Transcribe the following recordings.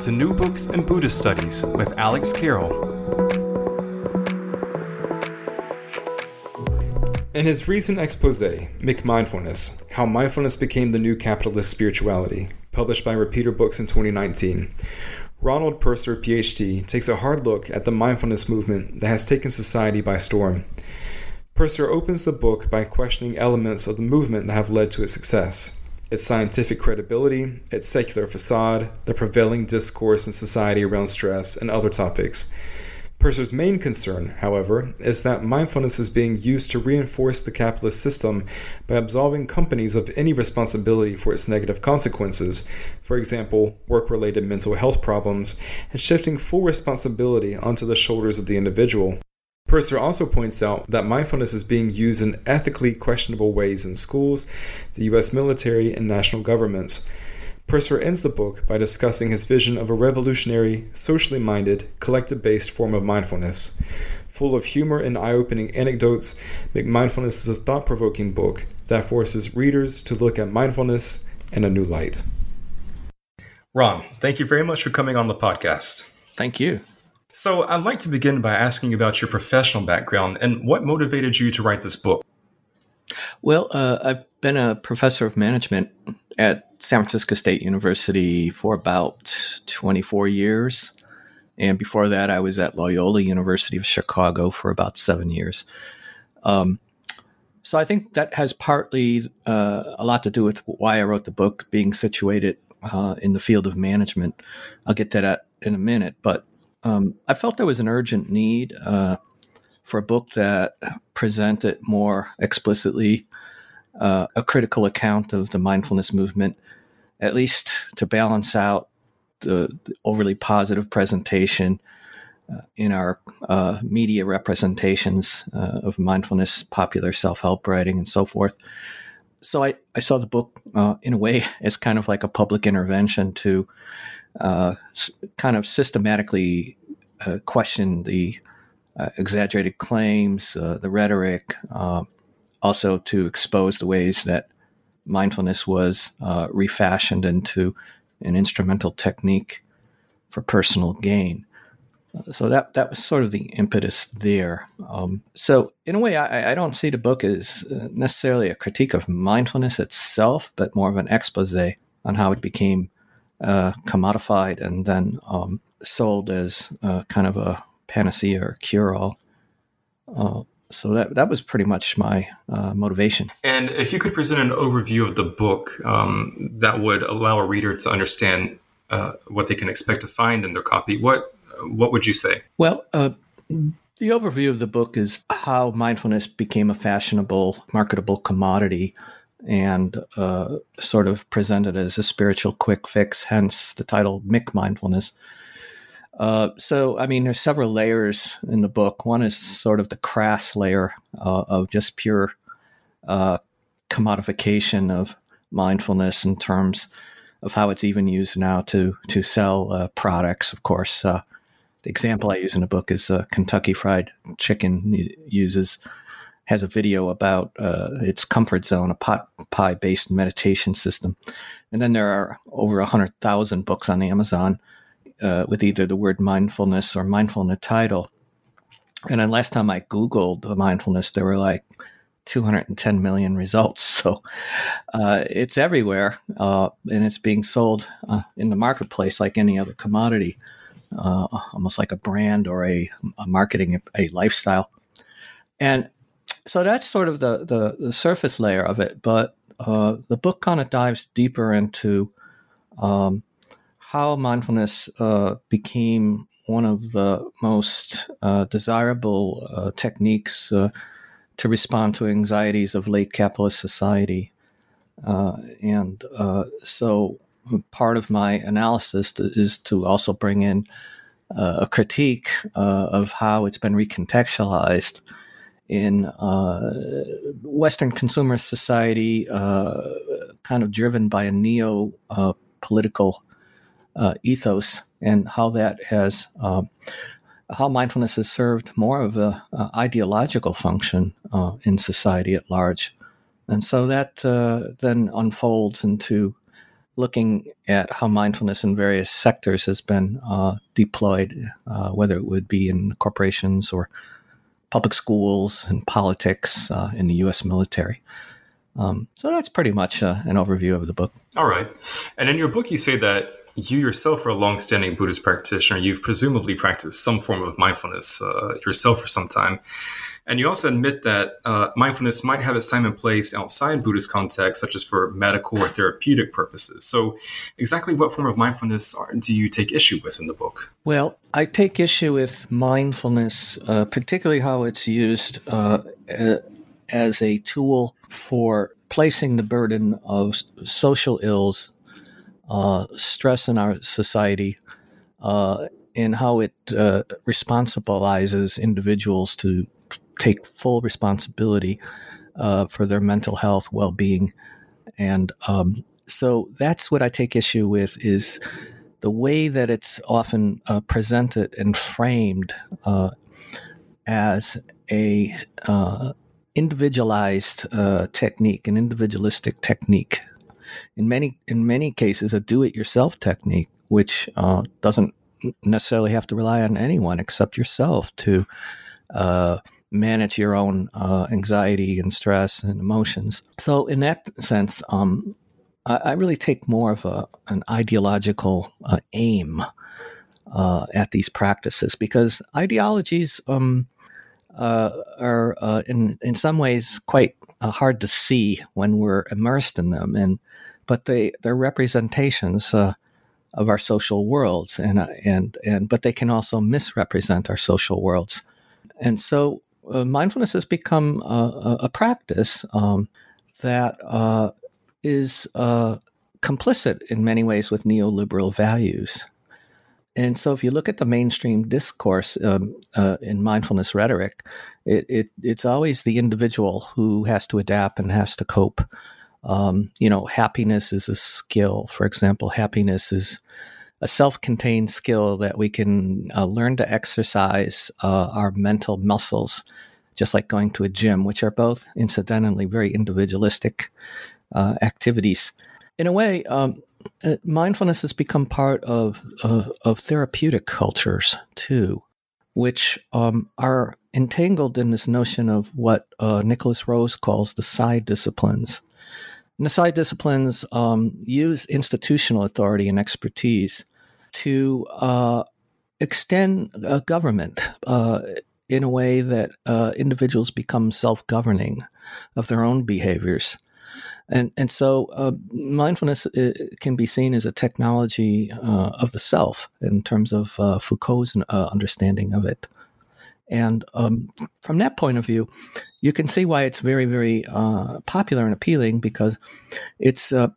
To New Books and Buddhist Studies with Alex Carroll. In his recent expose, McMindfulness How Mindfulness Became the New Capitalist Spirituality, published by Repeater Books in 2019, Ronald Purser, PhD, takes a hard look at the mindfulness movement that has taken society by storm. Purser opens the book by questioning elements of the movement that have led to its success its scientific credibility, its secular facade, the prevailing discourse in society around stress, and other topics. Purser's main concern, however, is that mindfulness is being used to reinforce the capitalist system by absolving companies of any responsibility for its negative consequences, for example, work related mental health problems, and shifting full responsibility onto the shoulders of the individual. Purser also points out that mindfulness is being used in ethically questionable ways in schools, the U.S. military, and national governments. Purser ends the book by discussing his vision of a revolutionary, socially minded, collective based form of mindfulness. Full of humor and eye opening anecdotes, McMindfulness is a thought provoking book that forces readers to look at mindfulness in a new light. Ron, thank you very much for coming on the podcast. Thank you. So, I'd like to begin by asking about your professional background and what motivated you to write this book. Well, uh, I've been a professor of management at San Francisco State University for about 24 years. And before that, I was at Loyola University of Chicago for about seven years. Um, so I think that has partly uh, a lot to do with why I wrote the book, being situated uh, in the field of management. I'll get to that in a minute. But um, I felt there was an urgent need uh, for a book that presented more explicitly uh, a critical account of the mindfulness movement, at least to balance out the, the overly positive presentation uh, in our uh, media representations uh, of mindfulness, popular self help writing, and so forth. So I, I saw the book uh, in a way as kind of like a public intervention to uh, kind of systematically uh, question the uh, exaggerated claims, uh, the rhetoric, uh, also to expose the ways that mindfulness was refashioned into an instrumental technique for personal gain. So that that was sort of the impetus there. Um, so in a way, I, I, don't see the book as necessarily a critique of mindfulness itself, but more of an expose on how it became uh, commodified and then um, sold as uh, kind of a panacea or cure all. Uh, so that that was pretty much my uh, motivation. And if you could present an overview of the book um, that would allow a reader to understand uh, what they can expect to find in their copy, what what would you say? Well. Uh, the overview of the book is how mindfulness became a fashionable, marketable commodity and uh, sort of presented as a spiritual quick fix, hence the title McMindfulness. Uh, so, I mean, there's several layers in the book. One is sort of the crass layer uh, of just pure uh, commodification of mindfulness in terms of how it's even used now to to sell uh, products. Of course, uh, the example I use in the book is Kentucky Fried Chicken uses has a video about uh, its comfort zone, a pot pie based meditation system. And then there are over 100,000 books on Amazon uh, with either the word mindfulness or mindfulness title. And then last time I Googled the mindfulness, there were like 210 million results. So uh, it's everywhere uh, and it's being sold uh, in the marketplace like any other commodity, uh, almost like a brand or a, a marketing, a lifestyle. And so that's sort of the, the, the surface layer of it. But uh, the book kind of dives deeper into um, how mindfulness uh, became one of the most uh, desirable uh, techniques uh, to respond to anxieties of late capitalist society. Uh, and so part of my analysis is to also bring in a critique of how it's been recontextualized in uh, Western consumer society, uh, kind of driven by a neo uh, political uh, ethos, and how that has um, how mindfulness has served more of a, a ideological function uh, in society at large, and so that then unfolds into looking at how mindfulness in various sectors has been uh, deployed, uh, whether it would be in corporations or public schools and politics uh, in the U.S. military. Um, so that's pretty much uh, an overview of the book. All right. And in your book, you say that you yourself are a long-standing Buddhist practitioner. You've presumably practiced some form of mindfulness uh, yourself for some time. And you also admit that uh, mindfulness might have its time and place outside Buddhist context, such as for medical or therapeutic purposes. So, exactly what form of mindfulness are, do you take issue with in the book? Well, I take issue with mindfulness, uh, particularly how it's used uh, as a tool for placing the burden of social ills, uh, stress in our society, uh, and how it uh, responsibilizes individuals to take full responsibility uh, for their mental health, well being, and um, so that's what I take issue with is the way that it's often uh, presented and framed uh, as a uh, individualized uh, technique, an individualistic technique. In many in many cases, a do-it-yourself technique, which uh, doesn't necessarily have to rely on anyone except yourself to manage your own uh, anxiety and stress and emotions. So, in that sense, um, I, I, really take more of a, an ideological uh, aim uh, at these practices because ideologies um, uh, are, uh, in in some ways, quite uh, hard to see when we're immersed in them, and but they they're representations of our social worlds, and and and but they can also misrepresent our social worlds, and so uh, mindfulness has become a, a practice um, that uh, is uh, complicit in many ways with neoliberal values. And so, if you look at the mainstream discourse um, uh, in mindfulness rhetoric, it, it, it's always the individual who has to adapt and has to cope. Um, you know, happiness is a skill. For example, happiness is a self-contained skill that we can uh, learn to exercise uh, our mental muscles, just like going to a gym, which are both incidentally very individualistic uh, activities. In a way, um, uh, mindfulness has become part of of therapeutic cultures too, which um, are entangled in this notion of what uh, Nikolas Rose calls the psy disciplines and the psy disciplines um, use institutional authority and expertise to uh, extend a government uh, in a way that uh, individuals become self governing of their own behaviors. And, and so uh, mindfulness uh, can be seen as a technology uh, of the self in terms of Foucault's understanding of it. And um, from that point of view, you can see why it's very, very uh, popular and appealing because it's uh,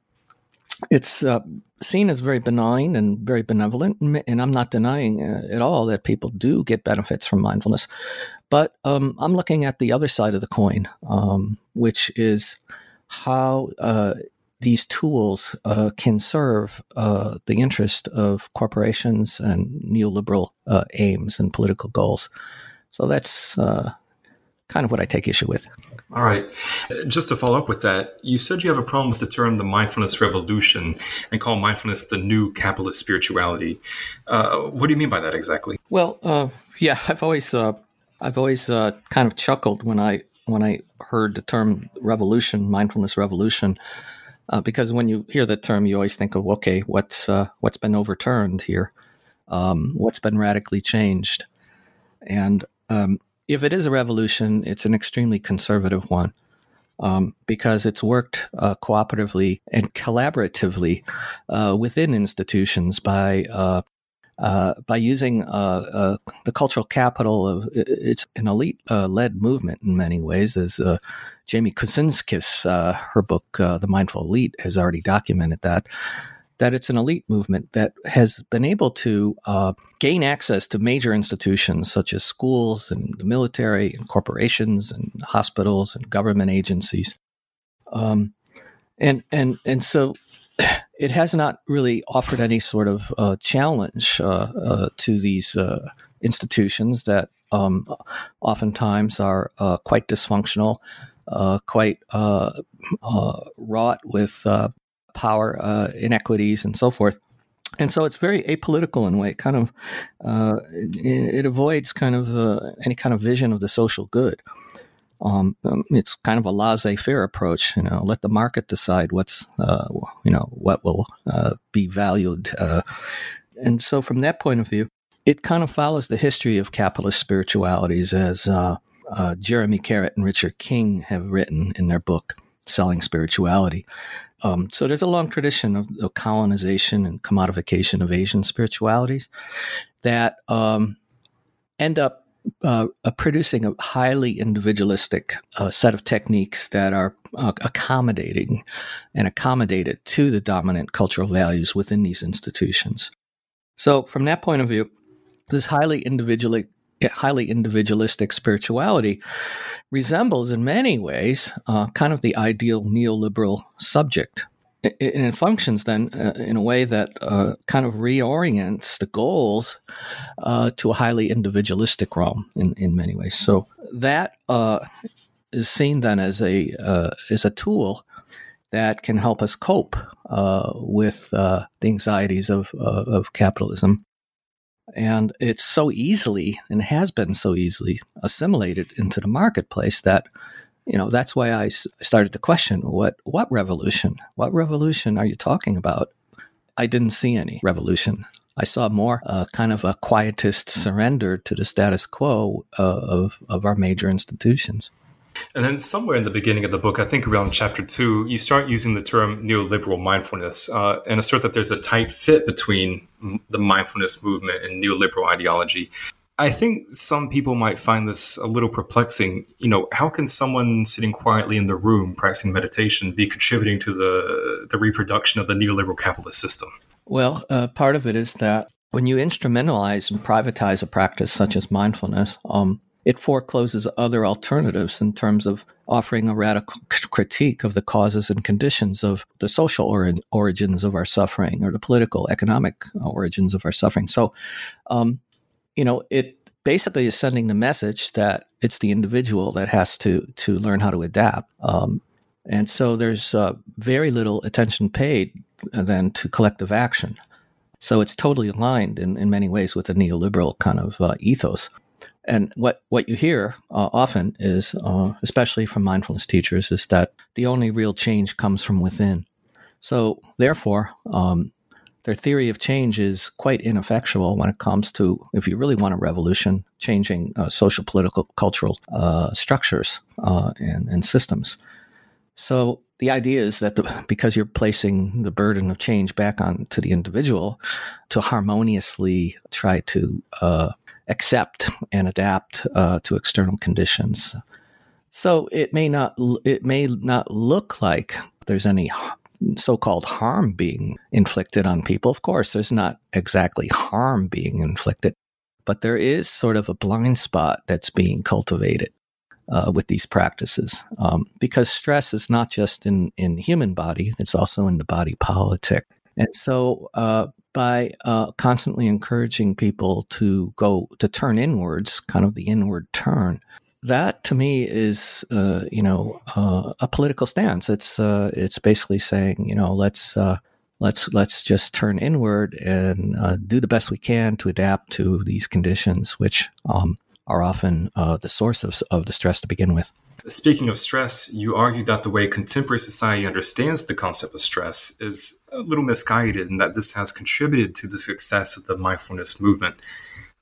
it's uh, seen as very benign and very benevolent. And I'm not denying uh, at all that people do get benefits from mindfulness, but um, I'm looking at the other side of the coin, um, which is how uh, these tools uh, can serve uh, the interest of corporations and neoliberal aims and political goals. So that's uh, kind of what I take issue with. All right. Just to follow up with that, you said you have a problem with the term the mindfulness revolution and call mindfulness the new capitalist spirituality. Uh, what do you mean by that exactly? Well, uh, yeah, I've always uh, I've always uh, kind of chuckled when I when I heard the term revolution, mindfulness revolution, uh, because when you hear that term, you always think of okay, what's uh, what's been overturned here, um, what's been radically changed, and um, if it is a revolution, it's an extremely conservative one. Um, because it's worked uh, cooperatively and collaboratively uh, within institutions by uh, uh by using uh, uh, the cultural capital of it's an elite led movement in many ways, as Jaime Kucinskas, her book "The Mindful Elite" has already documented that that it's an elite movement that has been able to uh, gain access to major institutions such as schools and the military and corporations and hospitals and government agencies. Um, and and and so it has not really offered any sort of uh, challenge uh, uh to these uh, institutions that um, oftentimes are uh, quite dysfunctional, quite wrought with power uh, inequities and so forth. And so it's very apolitical in a way. Kind of, uh, it, it, avoids kind of uh, any kind of vision of the social good. Um, um, it's kind of a laissez-faire approach. You know, let the market decide what's, uh, you know, what will uh, be valued. Uh, and so, from that point of view, it kind of follows the history of capitalist spiritualities, as Jeremy Carrette and Richard King have written in their book "Selling Spirituality." Um, so, there's a long tradition of, colonization and commodification of Asian spiritualities that um, end up uh, uh, producing a highly individualistic uh, set of techniques that are uh, accommodating and accommodated to the dominant cultural values within these institutions. So, from that point of view, this highly individually highly individualistic spirituality resembles in many ways uh, kind of the ideal neoliberal subject and it functions then uh, in a way that uh, kind of reorients the goals uh, to a highly individualistic realm in, in many ways. So that uh, is seen then as a uh, as a tool that can help us cope with the anxieties of of capitalism. And it's so easily and has been so easily assimilated into the marketplace that you know that's why I started to question what what revolution what revolution are you talking about? I didn't see any revolution. I saw more uh, kind of a quietist surrender to the status quo uh, of of our major institutions and then somewhere in the beginning of the book, I think around chapter two, you start using the term neoliberal mindfulness uh, and assert that there's a tight fit between the mindfulness movement and neoliberal ideology. I think some people might find this a little perplexing. You know, how can someone sitting quietly in the room practicing meditation be contributing to the the reproduction of the neoliberal capitalist system? Well, uh, part of it is that when you instrumentalize and privatize a practice such as mindfulness, um, it forecloses other alternatives in terms of offering a radical critique of the causes and conditions of the social or- origins of our suffering or the political, economic origins of our suffering. So, um, you know, it basically is sending the message that it's the individual that has to to learn how to adapt. Um, and so there's uh, very little attention paid then to collective action. So it's totally aligned in, in many ways with the neoliberal kind of uh, ethos. And what, what you hear uh, often is, uh, especially from mindfulness teachers, is that the only real change comes from within. So therefore, um, their theory of change is quite ineffectual when it comes to, if you really want a revolution, changing uh, social, political, cultural uh, structures uh, and, and, systems. So the idea is that the, because you're placing the burden of change back on to the individual, to harmoniously try to uh, accept and adapt uh, to external conditions. So it may not it may not look like there's any so called harm being inflicted on people. Of course, there's not exactly harm being inflicted, but there is sort of a blind spot that's being cultivated. Uh, with these practices, um, because stress is not just in in the human body; it's also in the body politic. And so, uh, by uh, constantly encouraging people to go to turn inwards, kind of the inward turn, that to me is uh, you know uh, a political stance. It's uh, it's basically saying you know let's uh, let's let's just turn inward and uh, do the best we can to adapt to these conditions, which um, are often the source of, of the stress to begin with. Speaking of stress, you argue that the way contemporary society understands the concept of stress is a little misguided, and that this has contributed to the success of the mindfulness movement.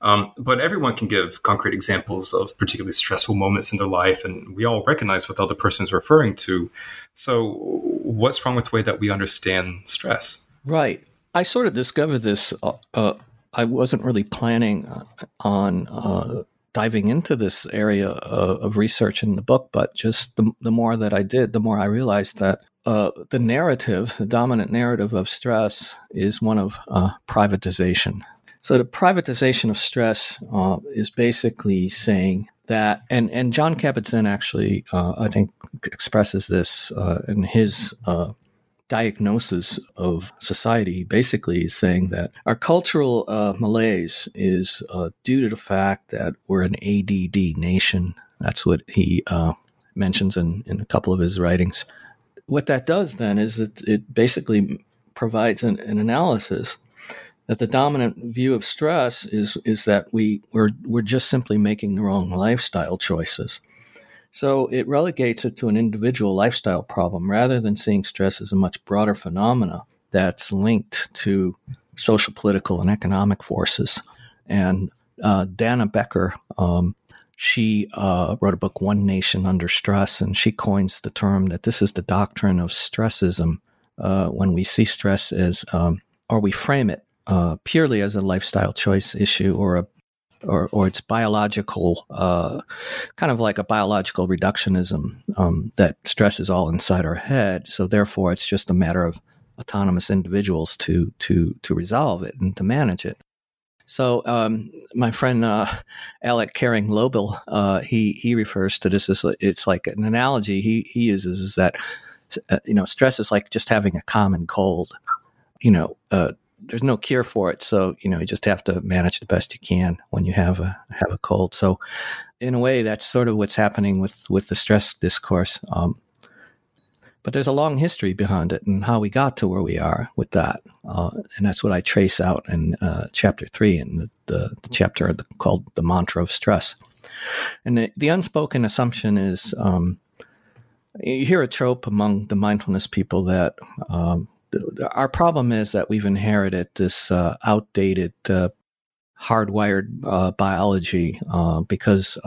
Um, but everyone can give concrete examples of particularly stressful moments in their life, and we all recognize what the other person is referring to. So, what's wrong with the way that we understand stress? Right. I sort of discovered this. Uh, uh, I wasn't really planning uh, on uh, diving into this area of, of, research in the book, but just the, the, more that I did, the more I realized that uh, the narrative, the dominant narrative of stress, is one of uh, privatization. So the privatization of stress uh, is basically saying that, and, and Jon Kabat-Zinn actually, uh, I think, expresses this uh, in his uh, diagnosis of society. Basically, is saying that our cultural uh, malaise is uh, due to the fact that we're an ADD nation. That's what he mentions in, in a couple of his writings what that does then is it, it basically provides an, an analysis that the dominant view of stress is is that we we're we're just simply making the wrong lifestyle choices. So it relegates it to an individual lifestyle problem rather than seeing stress as a much broader phenomena that's linked to social, political, and economic forces. And uh, Dana Becker, um, she uh, wrote a book, One Nation Under Stress, and she coins the term that this is the doctrine of stressism. Uh, when we see stress as, um, or we frame it uh, purely as a lifestyle choice issue or a or, or it's biological, uh, kind of like a biological reductionism um, that stress is all inside our head. So therefore, it's just a matter of autonomous individuals to to to resolve it and to manage it. So um, my friend uh, Alec Caring Lobel, uh, he he refers to this as it's like an analogy he he uses is that uh, you know stress is like just having a common cold. You know, uh, there's no cure for it, so you know you just have to manage the best you can when you have a have a cold. So in a way, that's sort of what's happening with with the stress discourse. Um, but there's a long history behind it and how we got to where we are with that. Uh, and that's what I trace out in uh, chapter three in the, the, the chapter called The Mantra of Stress. And the, the unspoken assumption is um, you hear a trope among the mindfulness people that um, our problem is that we've inherited this uh, outdated, uh, hardwired uh, biology uh, because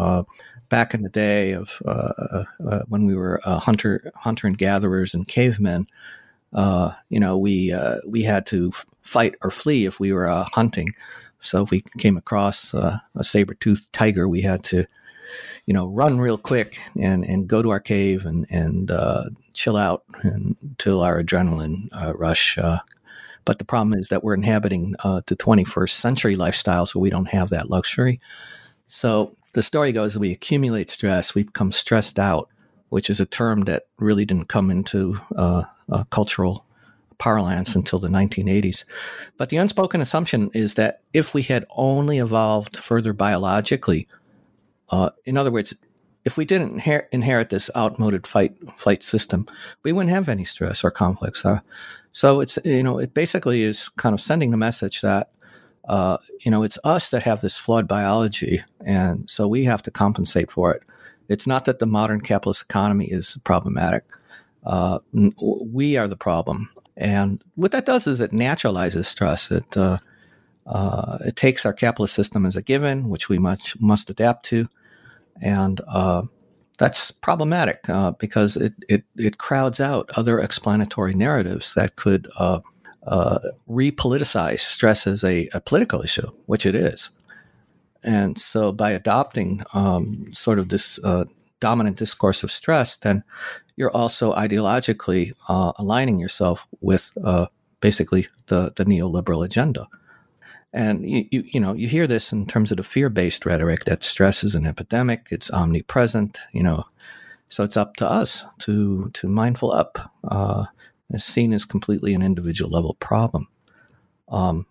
back in the day of uh, uh, uh, when we were uh, hunter hunter and gatherers and cavemen, uh, you know, we uh, we had to fight or flee if we were hunting. So if we came across a saber-toothed tiger, we had to, you know, run real quick and, and go to our cave and and chill out until our adrenaline rush. but the problem is that we're inhabiting the 21st century lifestyle, so we don't have that luxury. So the story goes we accumulate stress, we become stressed out, which is a term that really didn't come into uh, uh, cultural parlance until the 1980s. But the unspoken assumption is that if we had only evolved further biologically, uh, in other words, if we didn't inher- inherit this outmoded fight flight system, we wouldn't have any stress or conflicts. Uh, so it's you know it basically is kind of sending the message that uh, you know, it's us that have this flawed biology, and so we have to compensate for it. It's not that the modern capitalist economy is problematic. Uh, we are the problem, and what that does is it naturalizes stress. It uh, uh it takes our capitalist system as a given, which we much must adapt to, and uh, that's problematic uh, because it, it it crowds out other explanatory narratives that could uh, repoliticize stress as a, a, political issue, which it is. And so, by adopting um, sort of this uh, dominant discourse of stress, then you're also ideologically uh, aligning yourself with uh, basically the, the neoliberal agenda. And you, you, you know you hear this in terms of the fear-based rhetoric that stress is an epidemic, it's omnipresent. You know, so it's up to us to to mindful up uh, is seen as completely an individual level problem. Um,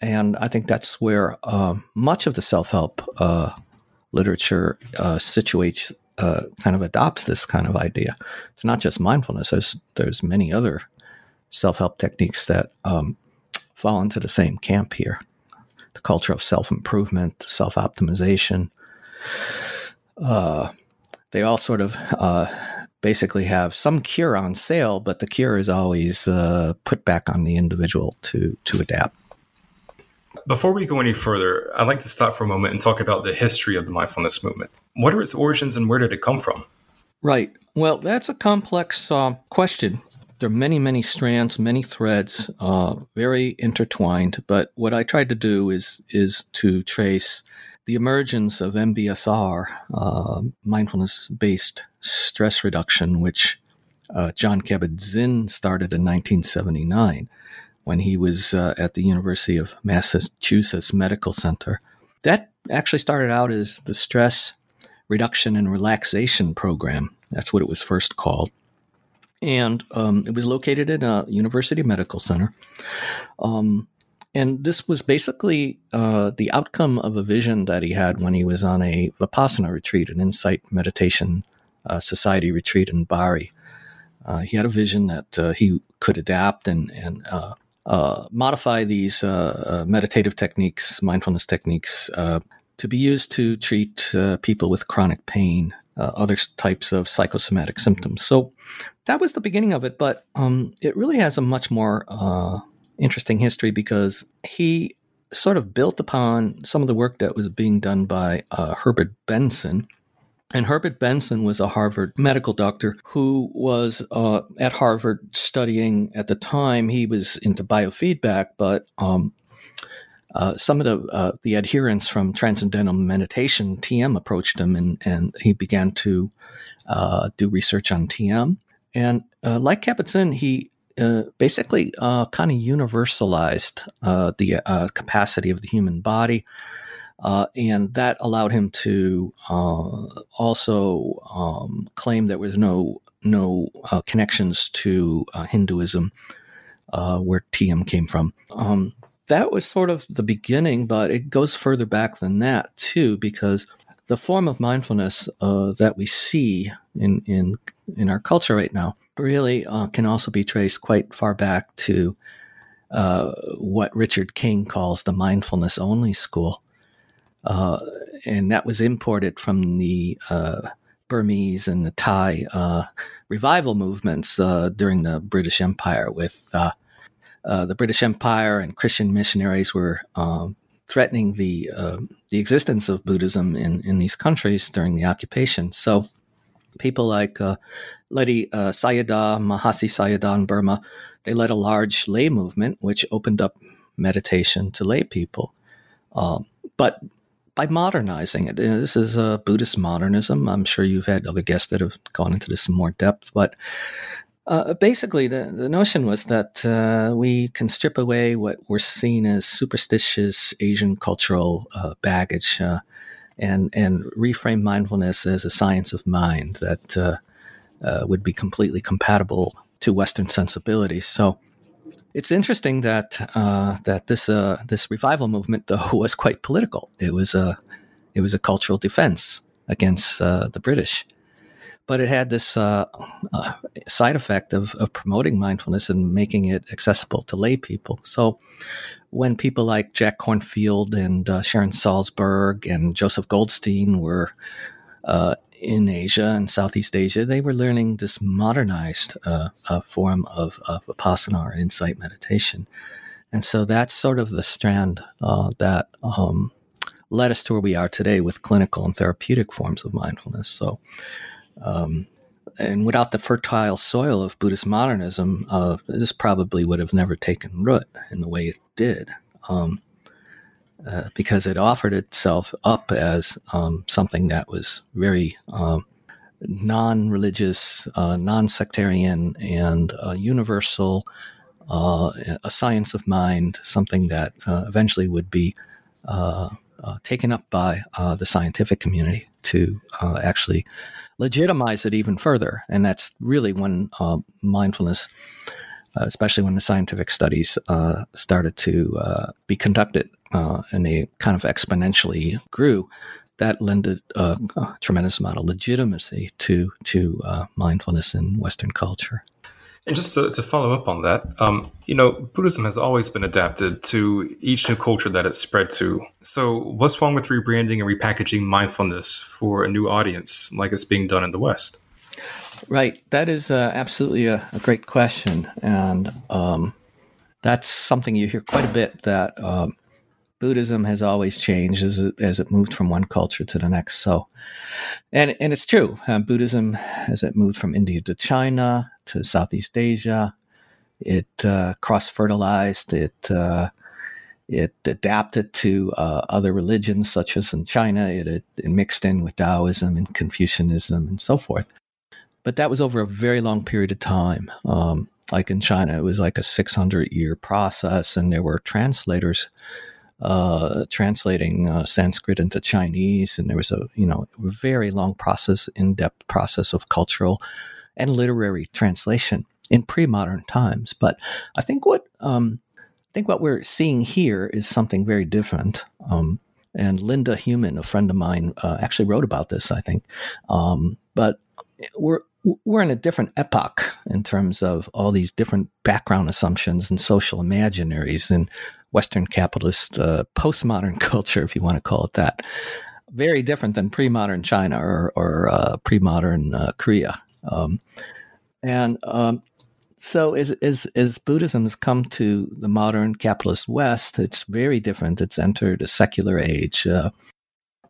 and I think that's where uh, much of the self help uh, literature uh, situates, uh, kind of adopts this kind of idea. It's not just mindfulness, there's, there's many other self help techniques that um, fall into the same camp here the culture of self improvement, self optimization. Uh, they all sort of uh, basically have some cure on sale, but the cure is always uh, put back on the individual to to adapt. Before we go any further, I'd like to stop for a moment and talk about the history of the mindfulness movement. What are its origins and where did it come from? Right. Well, that's a complex uh, question. There are many, many strands, many threads, uh, very intertwined. But what I tried to do is is to trace the emergence of MBSR, uh, mindfulness based stress reduction, which uh, Jon Kabat-Zinn started in 1979 when he was uh, at the University of Massachusetts Medical Center. That actually started out as the Stress Reduction and Relaxation Program. That's what it was first called. And um, it was located at a University Medical Center. Um, and this was basically uh, the outcome of a vision that he had when he was on a Vipassana retreat, an insight meditation uh, society retreat in Barre. Uh, he had a vision that uh, he could adapt and and uh, uh, modify these meditative techniques, mindfulness techniques, to be used to treat people with chronic pain, other types of psychosomatic symptoms. So that was the beginning of it, but um, it really has a much more interesting history because he sort of built upon some of the work that was being done by uh, Herbert Benson. And Herbert Benson was a Harvard medical doctor who was uh, at Harvard studying at the time. He was into biofeedback, but um, uh, some of the uh, the adherents from Transcendental Meditation (TM) approached him, and and he began to uh, do research on TM. And uh, like Kabat-Zinn, he uh, basically uh, kind of universalized uh, the uh, capacity of the human body. Uh, and that allowed him to also um, claim there was no no connections to Hinduism, where TM came from. Um, that was sort of the beginning, but it goes further back than that too, because the form of mindfulness that we see in in in our culture right now really uh, can also be traced quite far back to uh, what Richard King calls the mindfulness only school. Uh, and that was imported from the uh, Burmese and the Thai uh, revival movements uh, during the British Empire, with the British Empire and Christian missionaries were um, threatening the the existence of Buddhism in, in these countries during the occupation. So people like uh, Ledi uh, Sayadaw, Mahasi Sayadaw in Burma, they led a large lay movement which opened up meditation to lay people. Um, but by modernizing it, uh, this is a Buddhist modernism. I'm sure you've had other guests that have gone into this in more depth, but uh, basically, the, the notion was that uh, we can strip away what we're seen as superstitious Asian cultural uh, baggage uh, and and reframe mindfulness as a science of mind that uh, would be completely compatible to Western sensibilities. So it's interesting that that this this revival movement though was quite political. It was a it was a cultural defense against the British, but it had this uh, side effect of, of promoting mindfulness and making it accessible to lay people. So when people like Jack Kornfield and uh, Sharon Salzberg and Joseph Goldstein were uh, in Asia and Southeast Asia, they were learning this modernized uh, uh form of, of vipassana or insight meditation. And so that's sort of the strand uh, that um, led us to where we are today with clinical and therapeutic forms of mindfulness. So, um, and without the fertile soil of Buddhist modernism, uh, this probably would have never taken root in the way it did, um, uh, because it offered itself up as um, something that was very um, non-religious, uh, non-sectarian, and uh, universal, uh, a science of mind, something that uh, eventually would be taken up by the scientific community to actually legitimize it even further. And that's really when uh, mindfulness, uh, especially when the scientific studies uh, started to uh, be conducted uh, and they kind of exponentially grew, that lended a tremendous amount of legitimacy to to mindfulness in Western culture. And just to, to follow up on that, um, you know, Buddhism has always been adapted to each new culture that it's spread to. So, what's wrong with rebranding and repackaging mindfulness for a new audience like it's being done in the West? Right. That is uh, absolutely a, a, great question. And um, that's something you hear quite a bit that um, Buddhism has always changed as it, as it moved from one culture to the next. So, and and it's true. Uh, Buddhism, as it moved from India to China to Southeast Asia, it uh, cross fertilized. It uh, it adapted to uh, other religions, such as in China. It, it, it mixed in with Taoism and Confucianism and so forth. But that was over a very long period of time. Um, like in China, it was like a 600 year process, and there were translators uh, translating uh, Sanskrit into Chinese, and there was a you know very long process, in depth process of cultural and literary translation in pre-modern times. But I think what um, I think what we're seeing here is something very different. Um, and Linda Heuman, a friend of mine, uh, actually wrote about this. I think, um, but we're we're in a different epoch in terms of all these different background assumptions and social imaginaries in Western capitalist uh, postmodern culture, if you want to call it that. Very different than pre-modern China or, or uh, pre-modern uh, Korea. Um, and um, so as, as, as Buddhism has come to the modern capitalist West, it's very different. It's entered a secular age. Uh,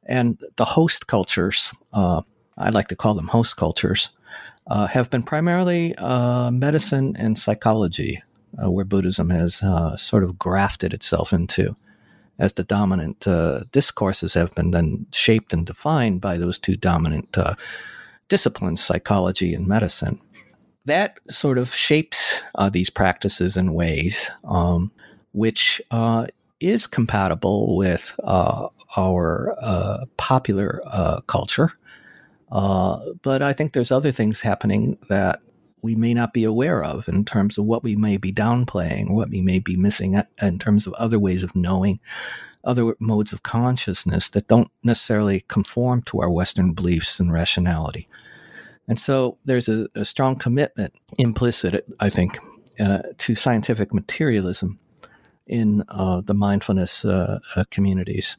and the host cultures, uh, I like to call them host cultures, uh, have been primarily medicine and psychology, uh, where Buddhism has uh, sort of grafted itself into, as the dominant discourses have been then shaped and defined by those two dominant disciplines, psychology and medicine that sort of shapes uh, these practices in ways um, which uh, is compatible with uh, our uh, popular uh, culture. Uh, but I think there's other things happening that we may not be aware of in terms of what we may be downplaying, what we may be missing in terms of other ways of knowing, other modes of consciousness that don't necessarily conform to our Western beliefs and rationality. And so there's a, a strong commitment implicit, I think, uh, to scientific materialism in uh, the mindfulness uh, uh communities.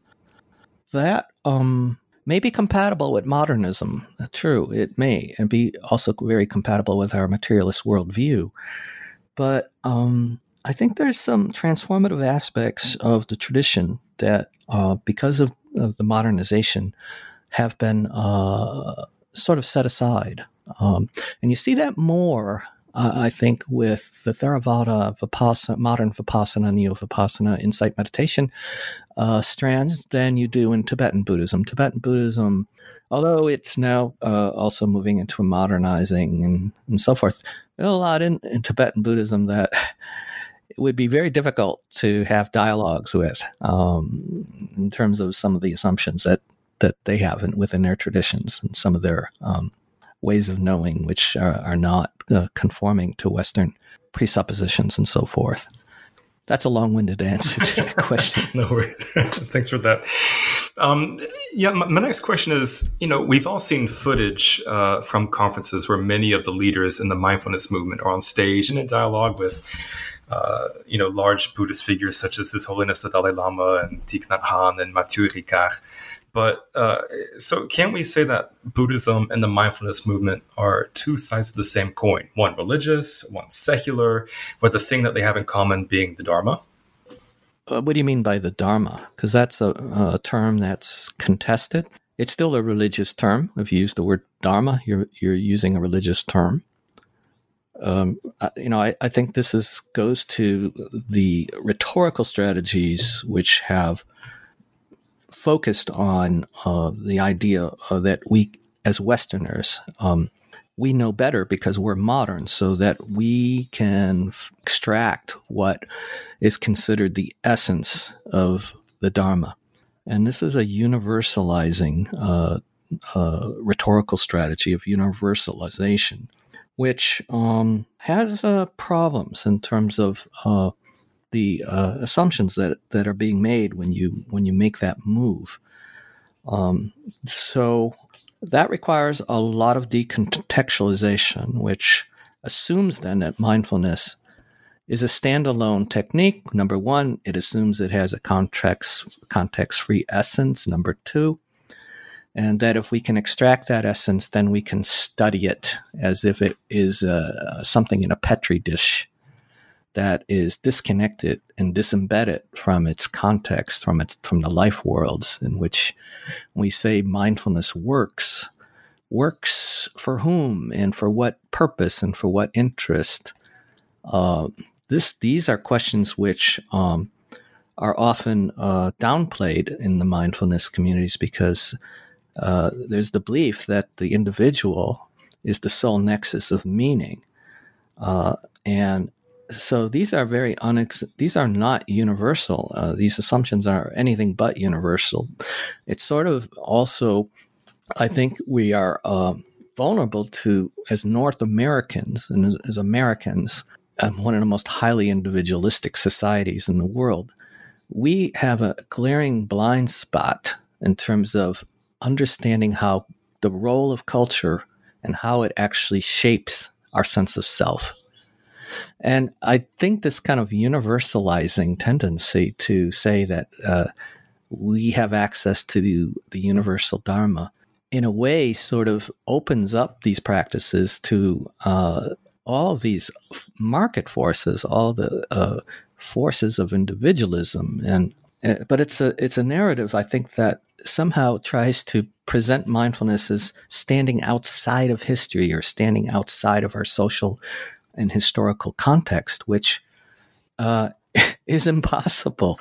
That um, may be compatible with modernism. True, it may, and be also very compatible with our materialist worldview. But um, I think there's some transformative aspects of the tradition that, uh, because of, of, the modernization, have been uh, sort of set aside. Um, and you see that more, uh, I think, with the Theravada, Vipassana, modern Vipassana, Neo Vipassana, insight meditation uh, strands than you do in Tibetan Buddhism. Tibetan Buddhism, although it's now uh, also moving into a modernizing and, and so forth, there's a lot in, in Tibetan Buddhism that it would be very difficult to have dialogues with um, in terms of some of the assumptions that that they have in, within their traditions and some of their um, ways of knowing, which are, are not uh, conforming to Western presuppositions and so forth. That's a long-winded answer to that question. no worries. Thanks for that. Um, yeah, my, my, next question is: you know, we've all seen footage uh, from conferences where many of the leaders in the mindfulness movement are on stage and in dialogue with, uh, you know, large Buddhist figures such as His Holiness the Dalai Lama and Thich Nhat Hanh and Matthieu Ricard. But uh, so, can we say that Buddhism and the mindfulness movement are two sides of the same coin? One religious, one secular, with the thing that they have in common being the Dharma? Uh, what do you mean by the Dharma? Because that's a, a, term that's contested. It's still a religious term. If you use the word Dharma, you're you're using a religious term. Um, I, you know, I, I think this is goes to the rhetorical strategies which have focused on uh, the idea uh, that we, as Westerners, um, we know better because we're modern, so that we can f- extract what is considered the essence of the Dharma. And this is a universalizing uh, uh, rhetorical strategy of universalization, which um, has uh, problems in terms of uh, the uh, assumptions that that are being made when you when you make that move. Um, so that requires a lot of decontextualization, which assumes then that mindfulness is a standalone technique. Number one, it assumes it has a context context free essence. Number two, and that if we can extract that essence, then we can study it as if it is uh, something in a petri dish that is disconnected and disembedded from its context, from its from the life worlds in which we say mindfulness works. Works for whom and for what purpose and for what interest? Uh, this these are questions which um, are often uh, downplayed in the mindfulness communities because uh, there's the belief that the individual is the sole nexus of meaning. Uh, and so these are very unex- these are not universal. Uh, these assumptions are anything but universal. It's sort of also, I think we are uh, vulnerable to as North Americans and as, as Americans, um, one of the most highly individualistic societies in the world. We have a glaring blind spot in terms of understanding how the role of culture and how it actually shapes our sense of self. And I think this kind of universalizing tendency to say that uh, we have access to the, the universal Dharma, in a way, sort of opens up these practices to uh, all these market forces, all the uh, forces of individualism, and uh, but it's a it's a narrative I think that somehow tries to present mindfulness as standing outside of history or standing outside of our social and historical context, which uh, is impossible.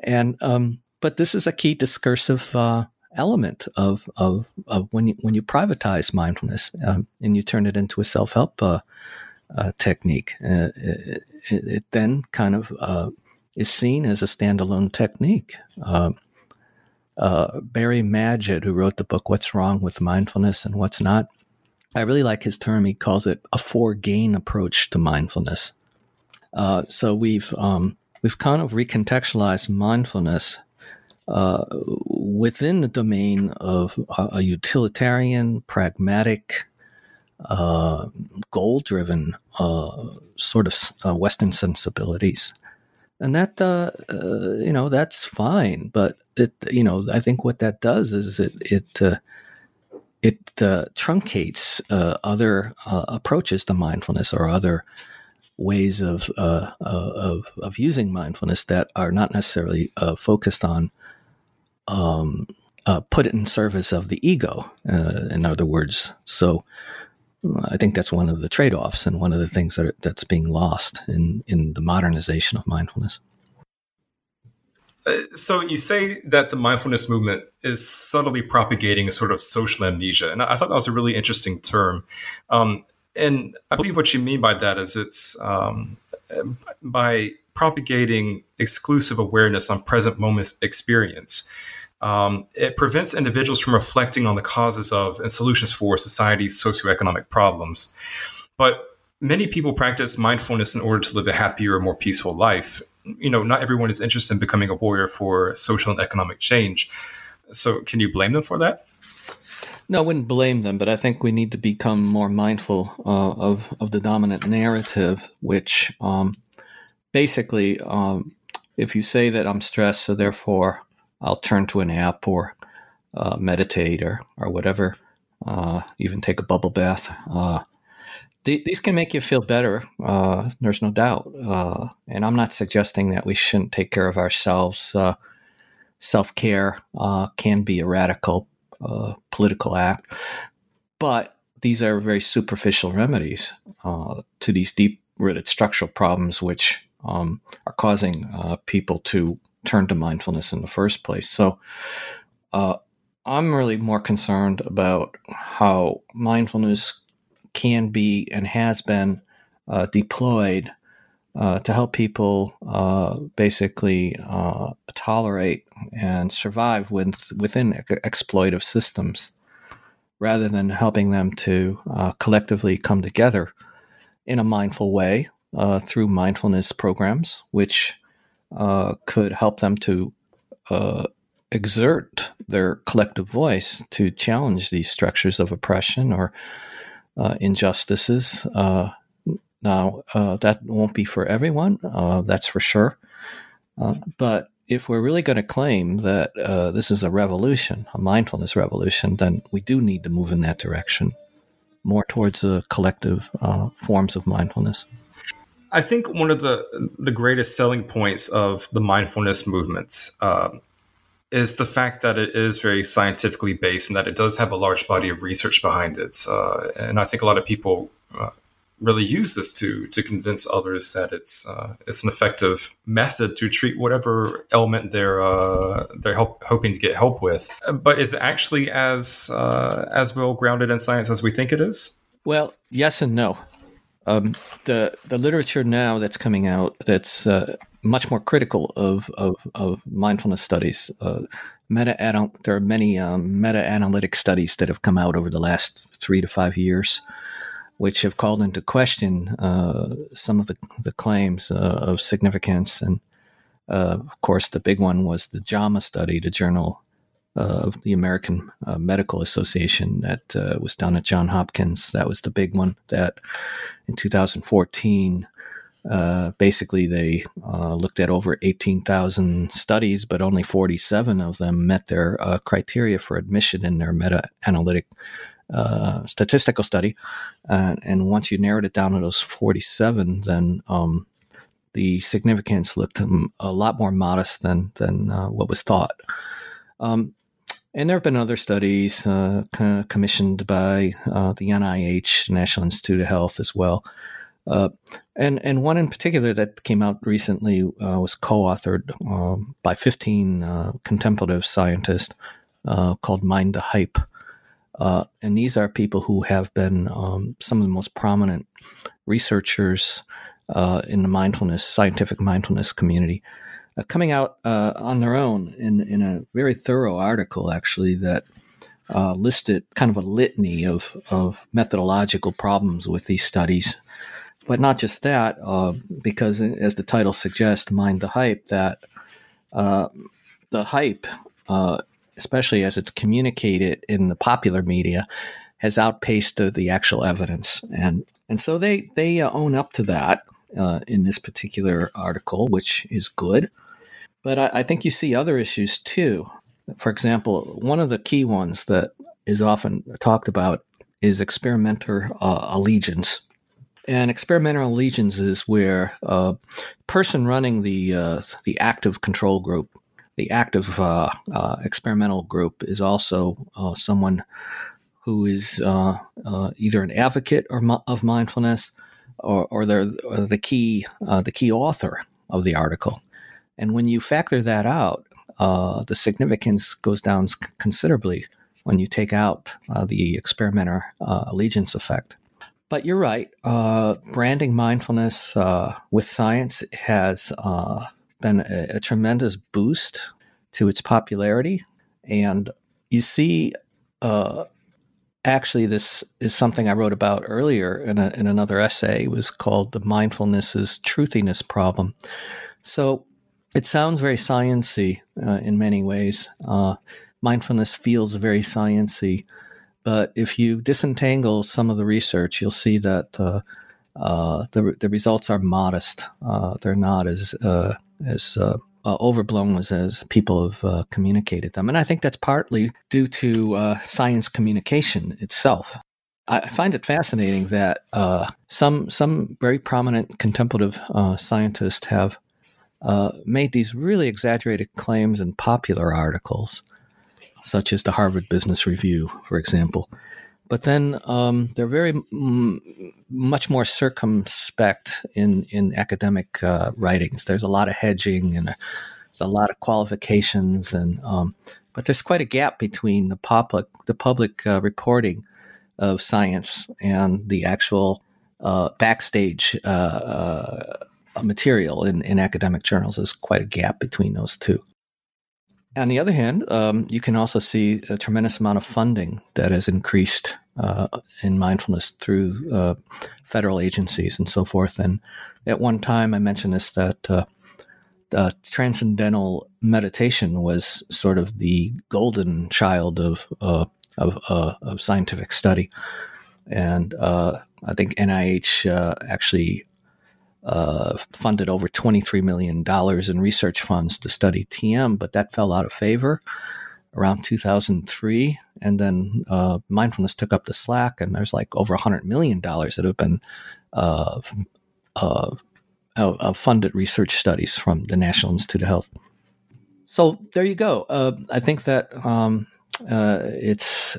And um, but this is a key discursive uh, element of, of of when you when you privatize mindfulness um, and you turn it into a self help uh, uh, technique. Uh, it, it, then kind of uh, is seen as a standalone technique. Uh, uh, Barry Magid, who wrote the book "What's Wrong with Mindfulness and What's Not," I really like his term. He calls it a for gain approach to mindfulness. Uh, so we've um, we've kind of recontextualized mindfulness uh, within the domain of a, a utilitarian, pragmatic, uh, goal driven uh, sort of uh, Western sensibilities and that uh, you know that's fine. But it you know I think what that does is it it it uh, truncates uh, other uh, approaches to mindfulness or other ways of of of using mindfulness that are not necessarily focused on. Um, put it in service of the ego. in other words, so I think that's one of the trade offs and one of the things that are, that's being lost in, in the modernization of mindfulness. Uh, so you say that the mindfulness movement is subtly propagating a sort of social amnesia, and I thought that was a really interesting term. Um, and I believe what you mean by that is it's um, by propagating exclusive awareness on present moment experience um, it prevents individuals from reflecting on the causes of and solutions for society's socioeconomic problems. But many people practice mindfulness in order to live a happier, more peaceful life. You know, not everyone is interested in becoming a warrior for social and economic change. So, can you blame them for that? No, I wouldn't blame them, but I think we need to become more mindful uh, of of the dominant narrative, which um, basically, um, if you say that I'm stressed, so therefore I'll turn to an app or uh, meditate or, or whatever, uh, even take a bubble bath. Uh, th- these can make you feel better. Uh, there's no doubt. Uh, and I'm not suggesting that we shouldn't take care of ourselves. Uh, Self care can be a radical political act, but these are very superficial remedies to these deep rooted structural problems which um, are causing people to turn to mindfulness in the first place. So uh, I'm really more concerned about how mindfulness can be and has been uh, deployed uh, to help people uh, basically uh, tolerate and survive with, within exploitive systems rather than helping them to uh, collectively come together in a mindful way through mindfulness programs, which uh, could help them to uh, exert their collective voice to challenge these structures of oppression or uh, injustices. Uh, now, uh, that won't be for everyone, that's for sure. but if we're really going to claim that this is a revolution, a mindfulness revolution, then we do need to move in that direction, more towards the collective forms of mindfulness. I think one of the the greatest selling points of the mindfulness movements uh, is the fact that it is very scientifically based and that it does have a large body of research behind it. Uh, and I think a lot of people uh, really use this to to convince others that it's uh, it's an effective method to treat whatever element they're uh, they're help, hoping to get help with. But is it actually as uh, as well grounded in science as we think it is? Well, yes and no. Um, the the literature now that's coming out that's uh, much more critical of of, of mindfulness studies. Uh, meta there are many um, meta analytic studies that have come out over the last three to five years, which have called into question uh, some of the the claims uh, of significance. And uh, of course, the big one was the JAMA study, the Journal of the American uh, Medical Association that uh, was done at John Hopkins. That was the big one that in 2014. Uh, basically, they uh, looked at over 18,000 studies, but only 47 of them met their uh, criteria for admission in their meta analytic uh, statistical study. and once you narrowed it down to those 47, then um, the significance looked um, a lot more modest than, than what was thought. Um, and there have been other studies uh, commissioned by uh, the NIH, National Institute of Health, as well. Uh, and and one in particular that came out recently uh, was co-authored um, by 15 uh, contemplative scientists uh, called Mind the Hype. and these are people who have been um, some of the most prominent researchers in the mindfulness, scientific mindfulness community uh, coming out uh, on their own in, in a very thorough article, actually, that uh, listed kind of a litany of, of methodological problems with these studies. But not just that, uh, because as the title suggests, Mind the Hype, that uh, the hype, uh, especially as it's communicated in the popular media, has outpaced the, the actual evidence. And, and so they, they own up to that. Uh, in this particular article, which is good. But I, I think you see other issues too. For example, one of the key ones that is often talked about is experimenter uh, allegiance. And experimental allegiance is where a person running the uh, the active control group, the active uh, uh, experimental group, is also uh, someone who is uh, either an advocate or, of mindfulness, or, or they're the key the key author of the article. And when you factor that out, the significance goes down considerably when you take out the experimenter allegiance effect. But you're right. Uh, branding mindfulness uh, with science has uh, been a, a, tremendous boost to its popularity. And you see, actually, this is something I wrote about earlier in, a, in another essay. It was called The Mindfulness's Truthiness Problem. So, it sounds very sciency uh, in many ways. Uh, mindfulness feels very sciency, but if you disentangle some of the research, you'll see that uh, uh the the results are modest. Uh, they're not as uh, as overblown as, as people have communicated them, and I think that's partly due to science communication itself. I find it fascinating that some some very prominent contemplative scientists have uh, made these really exaggerated claims in popular articles, such as the Harvard Business Review, for example. But then um, they're very m- much more circumspect in in academic uh, writings. There's a lot of hedging and a, there's a lot of qualifications, and um, but there's quite a gap between the public the public uh, reporting of science and the actual uh, backstage uh, uh, material in, in academic journals. There's quite a gap between those two. On the other hand, um, you can also see a tremendous amount of funding that has increased uh, in mindfulness through uh, federal agencies and so forth. And at one time, I mentioned this that uh, uh transcendental meditation was sort of the golden child of uh, of, uh, of, scientific study, and I think NIH actually uh, funded over $23 million in research funds to study TM, but that fell out of favor around 2003. And then uh, mindfulness took up the slack, and there's like over $100 million that have been uh, uh, funded research studies from the National Institute of Health. So there you go. Uh, I think that um, uh, it's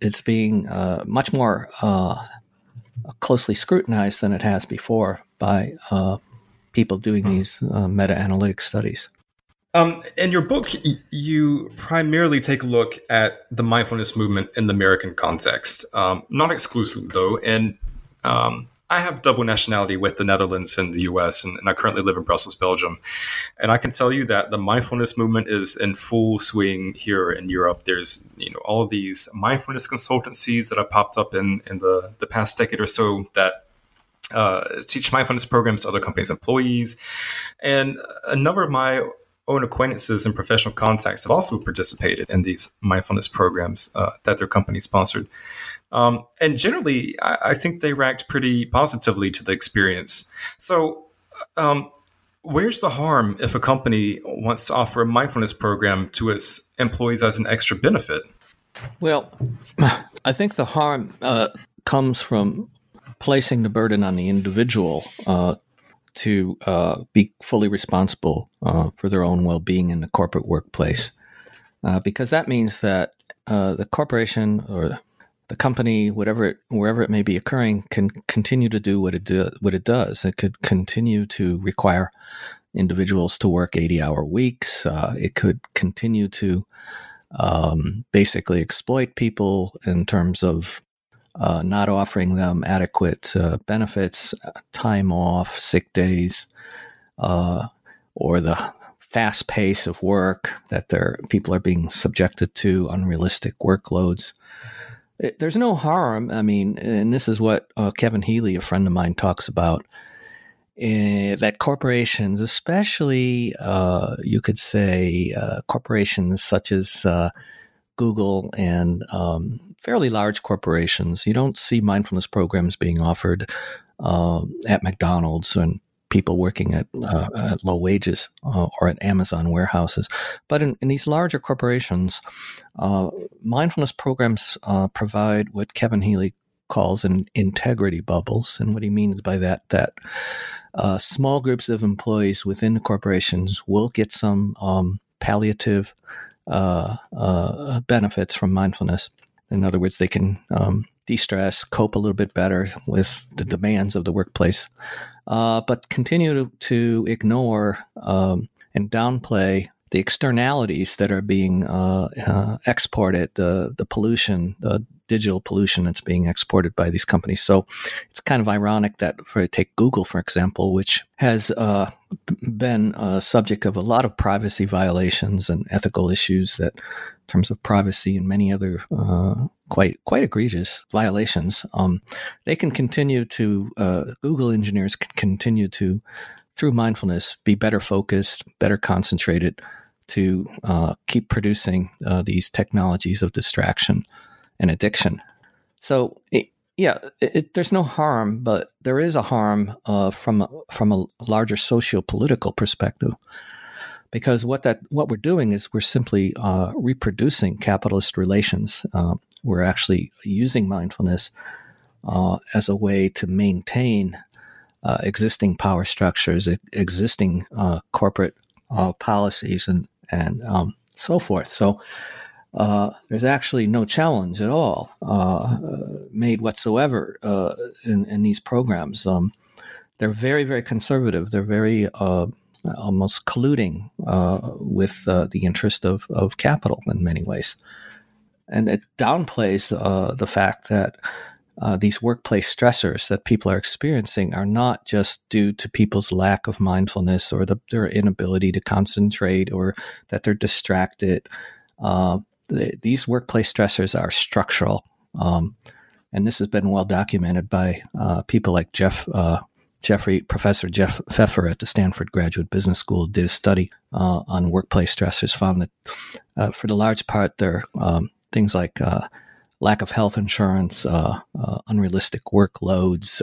it's being much more closely scrutinized than it has before by uh, people doing hmm. these uh, meta analytic studies. Um, in your book, y- you primarily take a look at the mindfulness movement in the American context, um, not exclusively though. And um, I have double nationality with the Netherlands and the US, and, and, I currently live in Brussels, Belgium. And I can tell you that the mindfulness movement is in full swing here in Europe. There's you know all these mindfulness consultancies that have popped up in in the the past decade or so that uh, teach mindfulness programs to other companies' employees. And a number of my own acquaintances and professional contacts have also participated in these mindfulness programs uh, that their company sponsored. Um, and generally, I, I, think they react pretty positively to the experience. So, um, where's the harm if a company wants to offer a mindfulness program to its employees as an extra benefit? Well, I think the harm uh, comes from placing the burden on the individual uh, to uh, be fully responsible uh, for their own well being in the corporate workplace. Uh, because that means that uh, the corporation or the company, whatever it, wherever it may be occurring, can continue to do what it do, what it does. It could continue to require individuals to work eighty hour weeks. Uh, it could continue to um, basically exploit people in terms of uh, not offering them adequate uh, benefits, time off, sick days, uh, or the fast pace of work that their people are being subjected to, unrealistic workloads. It, there's no harm. I mean, and this is what uh, Kevin Healey, a friend of mine, talks about. Uh, that corporations, especially uh, you could say corporations such as Google and um, fairly large corporations. You don't see mindfulness programs being offered uh, at McDonald's and people working at, uh, at low wages uh, or at Amazon warehouses. But in, in these larger corporations, uh, mindfulness programs uh, provide what Kevin Healey calls an integrity bubbles. And what he means by that, that uh, small groups of employees within the corporations will get some um, palliative uh, benefits from mindfulness. In other words, they can um, de stress, cope a little bit better with the demands of the workplace, uh, but continue to, to ignore um, and downplay the externalities that are being uh, uh, exported, the, the pollution, the digital pollution that's being exported by these companies. So it's kind of ironic that, for take Google, for example, which has uh, been a subject of a lot of privacy violations and ethical issues that, terms of privacy and many other uh, quite quite egregious violations, um, they can continue to uh, Google engineers can continue to through mindfulness be better focused, better concentrated to uh, keep producing uh, these technologies of distraction and addiction. So, it, yeah, it, there's no harm, but there is a harm uh, from a, from a larger socio-political perspective, because what that what we're doing is we're simply uh, reproducing capitalist relations. Uh, we're actually using mindfulness uh, as a way to maintain uh, existing power structures, existing uh, corporate policies, and and um, so forth. So uh, there's actually no challenge at all uh, made whatsoever uh, in, in, these programs. Um, they're very, very conservative. They're very uh, almost colluding uh, with uh, the interest of, of capital in many ways. And it downplays the fact that these workplace stressors that people are experiencing are not just due to people's lack of mindfulness or the, their inability to concentrate or that they're distracted. Uh, the, these workplace stressors are structural. Um, and this has been well documented by uh, people like Jeff uh, Jeffrey Professor Jeff Pfeffer at the Stanford Graduate Business School did a study uh, on workplace stressors. Found that uh, for the large part, there are um, things like uh, lack of health insurance, uh, unrealistic workloads,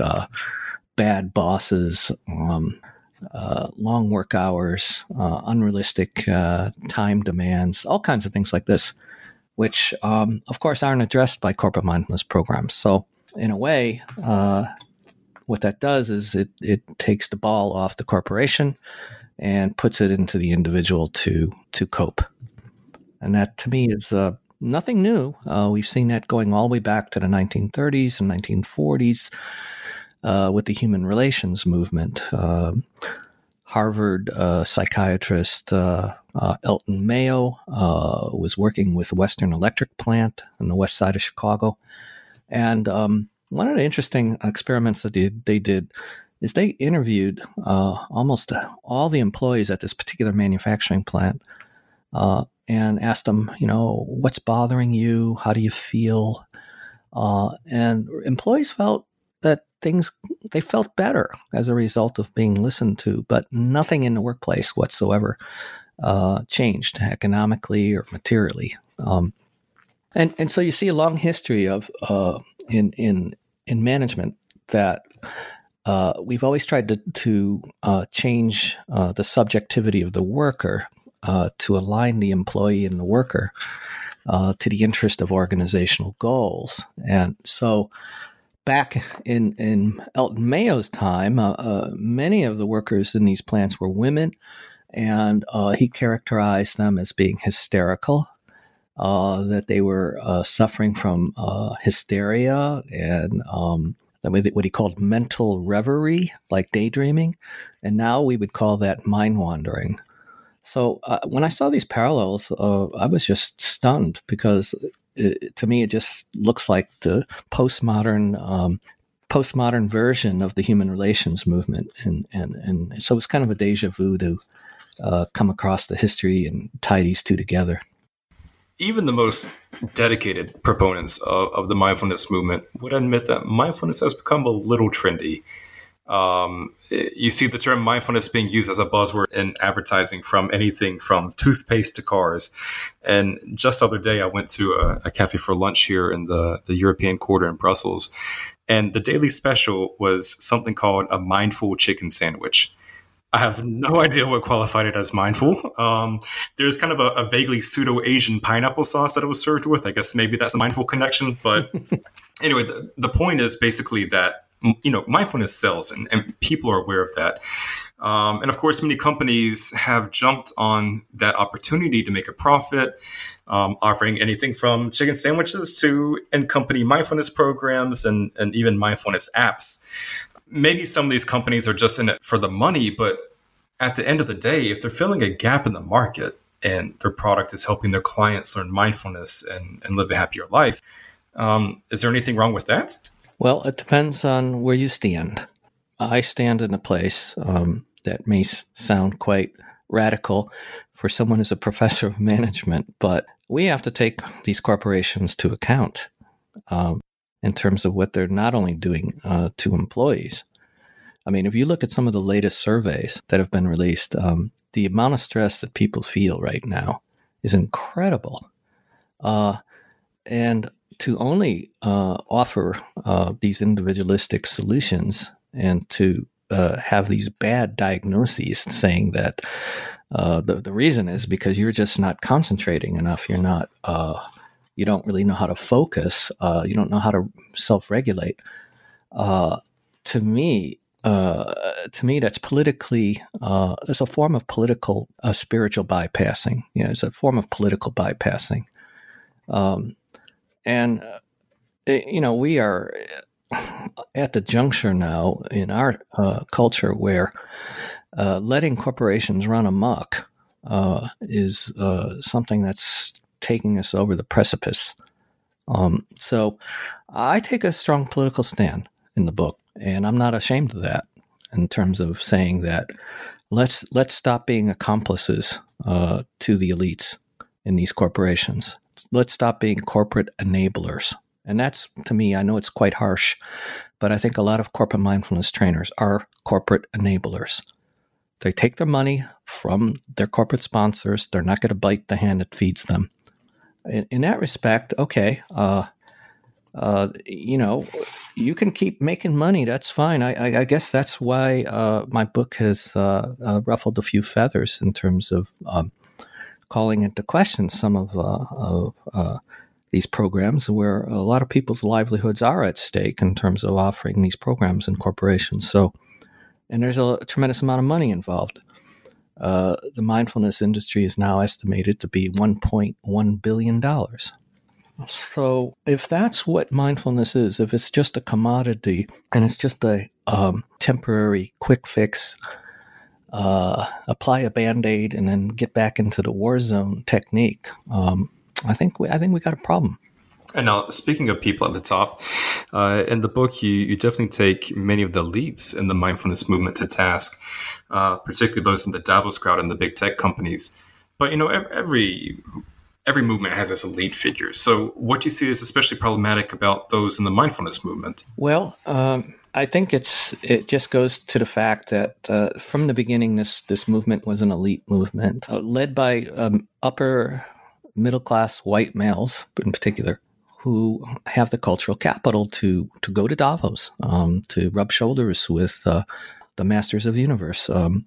bad bosses. Um, long work hours, unrealistic time demands, all kinds of things like this which, um, of course, aren't addressed by corporate mindfulness programs. So, in a way, uh, what that does is it, it takes the ball off the corporation and puts it into the individual to to cope. And that, to me, is uh, nothing new. Uh, we've seen that going all the way back to the 1930s and 1940s uh, with the human relations movement. Uh, Harvard uh, psychiatrist uh, Elton Mayo was working with Western Electric Plant on the west side of Chicago. And um, one of the interesting experiments that they, they did is they interviewed uh, almost all the employees at this particular manufacturing plant uh, and asked them, you know, what's bothering you? How do you feel? and employees felt that things they felt better as a result of being listened to, but nothing in the workplace whatsoever uh, changed economically or materially. Um, and and so you see a long history of uh, in in in management that uh, we've always tried to to uh, change uh, the subjectivity of the worker uh, to align the employee and the worker uh, to the interest of organizational goals. And so, back in in Elton Mayo's time, many of the workers in these plants were women, and he characterized them as being hysterical uh, that they were uh, suffering from uh, hysteria and um, what he called mental reverie, like daydreaming. And now we would call that mind wandering. So uh, when I saw these parallels, uh, I was just stunned because it, to me it just looks like the postmodern um, postmodern version of the human relations movement, and and and so it's kind of a deja vu to come across the history and tie these two together even the most dedicated proponents of, of, the mindfulness movement would admit that mindfulness has become a little trendy. Um, you see the term mindfulness being used as a buzzword in advertising from anything from toothpaste to cars. And just the other day, I went to a, a cafe for lunch here in the, the European Quarter in Brussels. And the daily special was something called a mindful chicken sandwich. I have no idea what qualified it as mindful. Um, there's kind of a, a vaguely pseudo Asian pineapple sauce that it was served with. I guess maybe that's a mindful connection. But anyway, the, the point is basically that you know mindfulness sells, and, and people are aware of that. Um, and of course, many companies have jumped on that opportunity to make a profit, um, offering anything from chicken sandwiches to in company mindfulness programs and, and even mindfulness apps maybe some of these companies are just in it for the money, but at the end of the day, if they're filling a gap in the market and their product is helping their clients learn mindfulness and, and live a happier life, um, is there anything wrong with that? Well, it depends on where you stand. I stand in a place um, that may sound quite radical for someone who's a professor of management, but we have to take these corporations to account. Um, in terms of what they're not only doing uh, to employees. I mean, if you look at some of the latest surveys that have been released, um, the amount of stress that people feel right now is incredible. Uh, and to only uh, offer uh, these individualistic solutions and to uh, have these bad diagnoses saying that uh, the, the reason is because you're just not concentrating enough, you're not you don't really know how to focus, uh, you don't know how to self regulate. Uh, to me, uh, to me, that's politically, uh, it's a form of political, uh, spiritual bypassing. You know, it's a form of political bypassing. Um, and, uh, you know, we are at the juncture now in our culture where letting corporations run amok is something that's taking us over the precipice. Um, so I take a strong political stand in the book, and I'm not ashamed of that in terms of saying that let's let's stop being accomplices uh, to the elites in these corporations. Let's stop being corporate enablers. And that's to me, I know it's quite harsh, but I think a lot of corporate mindfulness trainers are corporate enablers. They take their money from their corporate sponsors. They're not going to bite the hand that feeds them in, in that respect, okay, uh, uh, you know, you can keep making money. That's fine. I, I, I guess that's why uh, my book has uh, uh, ruffled a few feathers in terms of um, calling into question some of, uh, of these programs where a lot of people's livelihoods are at stake in terms of offering these programs and corporations. So, and there's a tremendous amount of money involved. Uh, the mindfulness industry is now estimated to be $1.1 billion. So, if that's what mindfulness is, if it's just a commodity and it's just a um, temporary quick fix, uh, apply a band aid and then get back into the war zone technique, um, I think we, I think we got a problem. And now, speaking of people at the top, uh, in the book, you, you definitely take many of the leads in the mindfulness movement to task, uh, particularly those in the Davos crowd and the big tech companies. But you know, every every movement has its elite figures. So, what do you see is especially problematic about those in the mindfulness movement? Well, um, I think it's it just goes to the fact that uh, from the beginning, this this movement was an elite movement uh, led by um, upper middle class white males, in particular, who have the cultural capital to to go to Davos, um, to rub shoulders with uh, the masters of the universe. Um,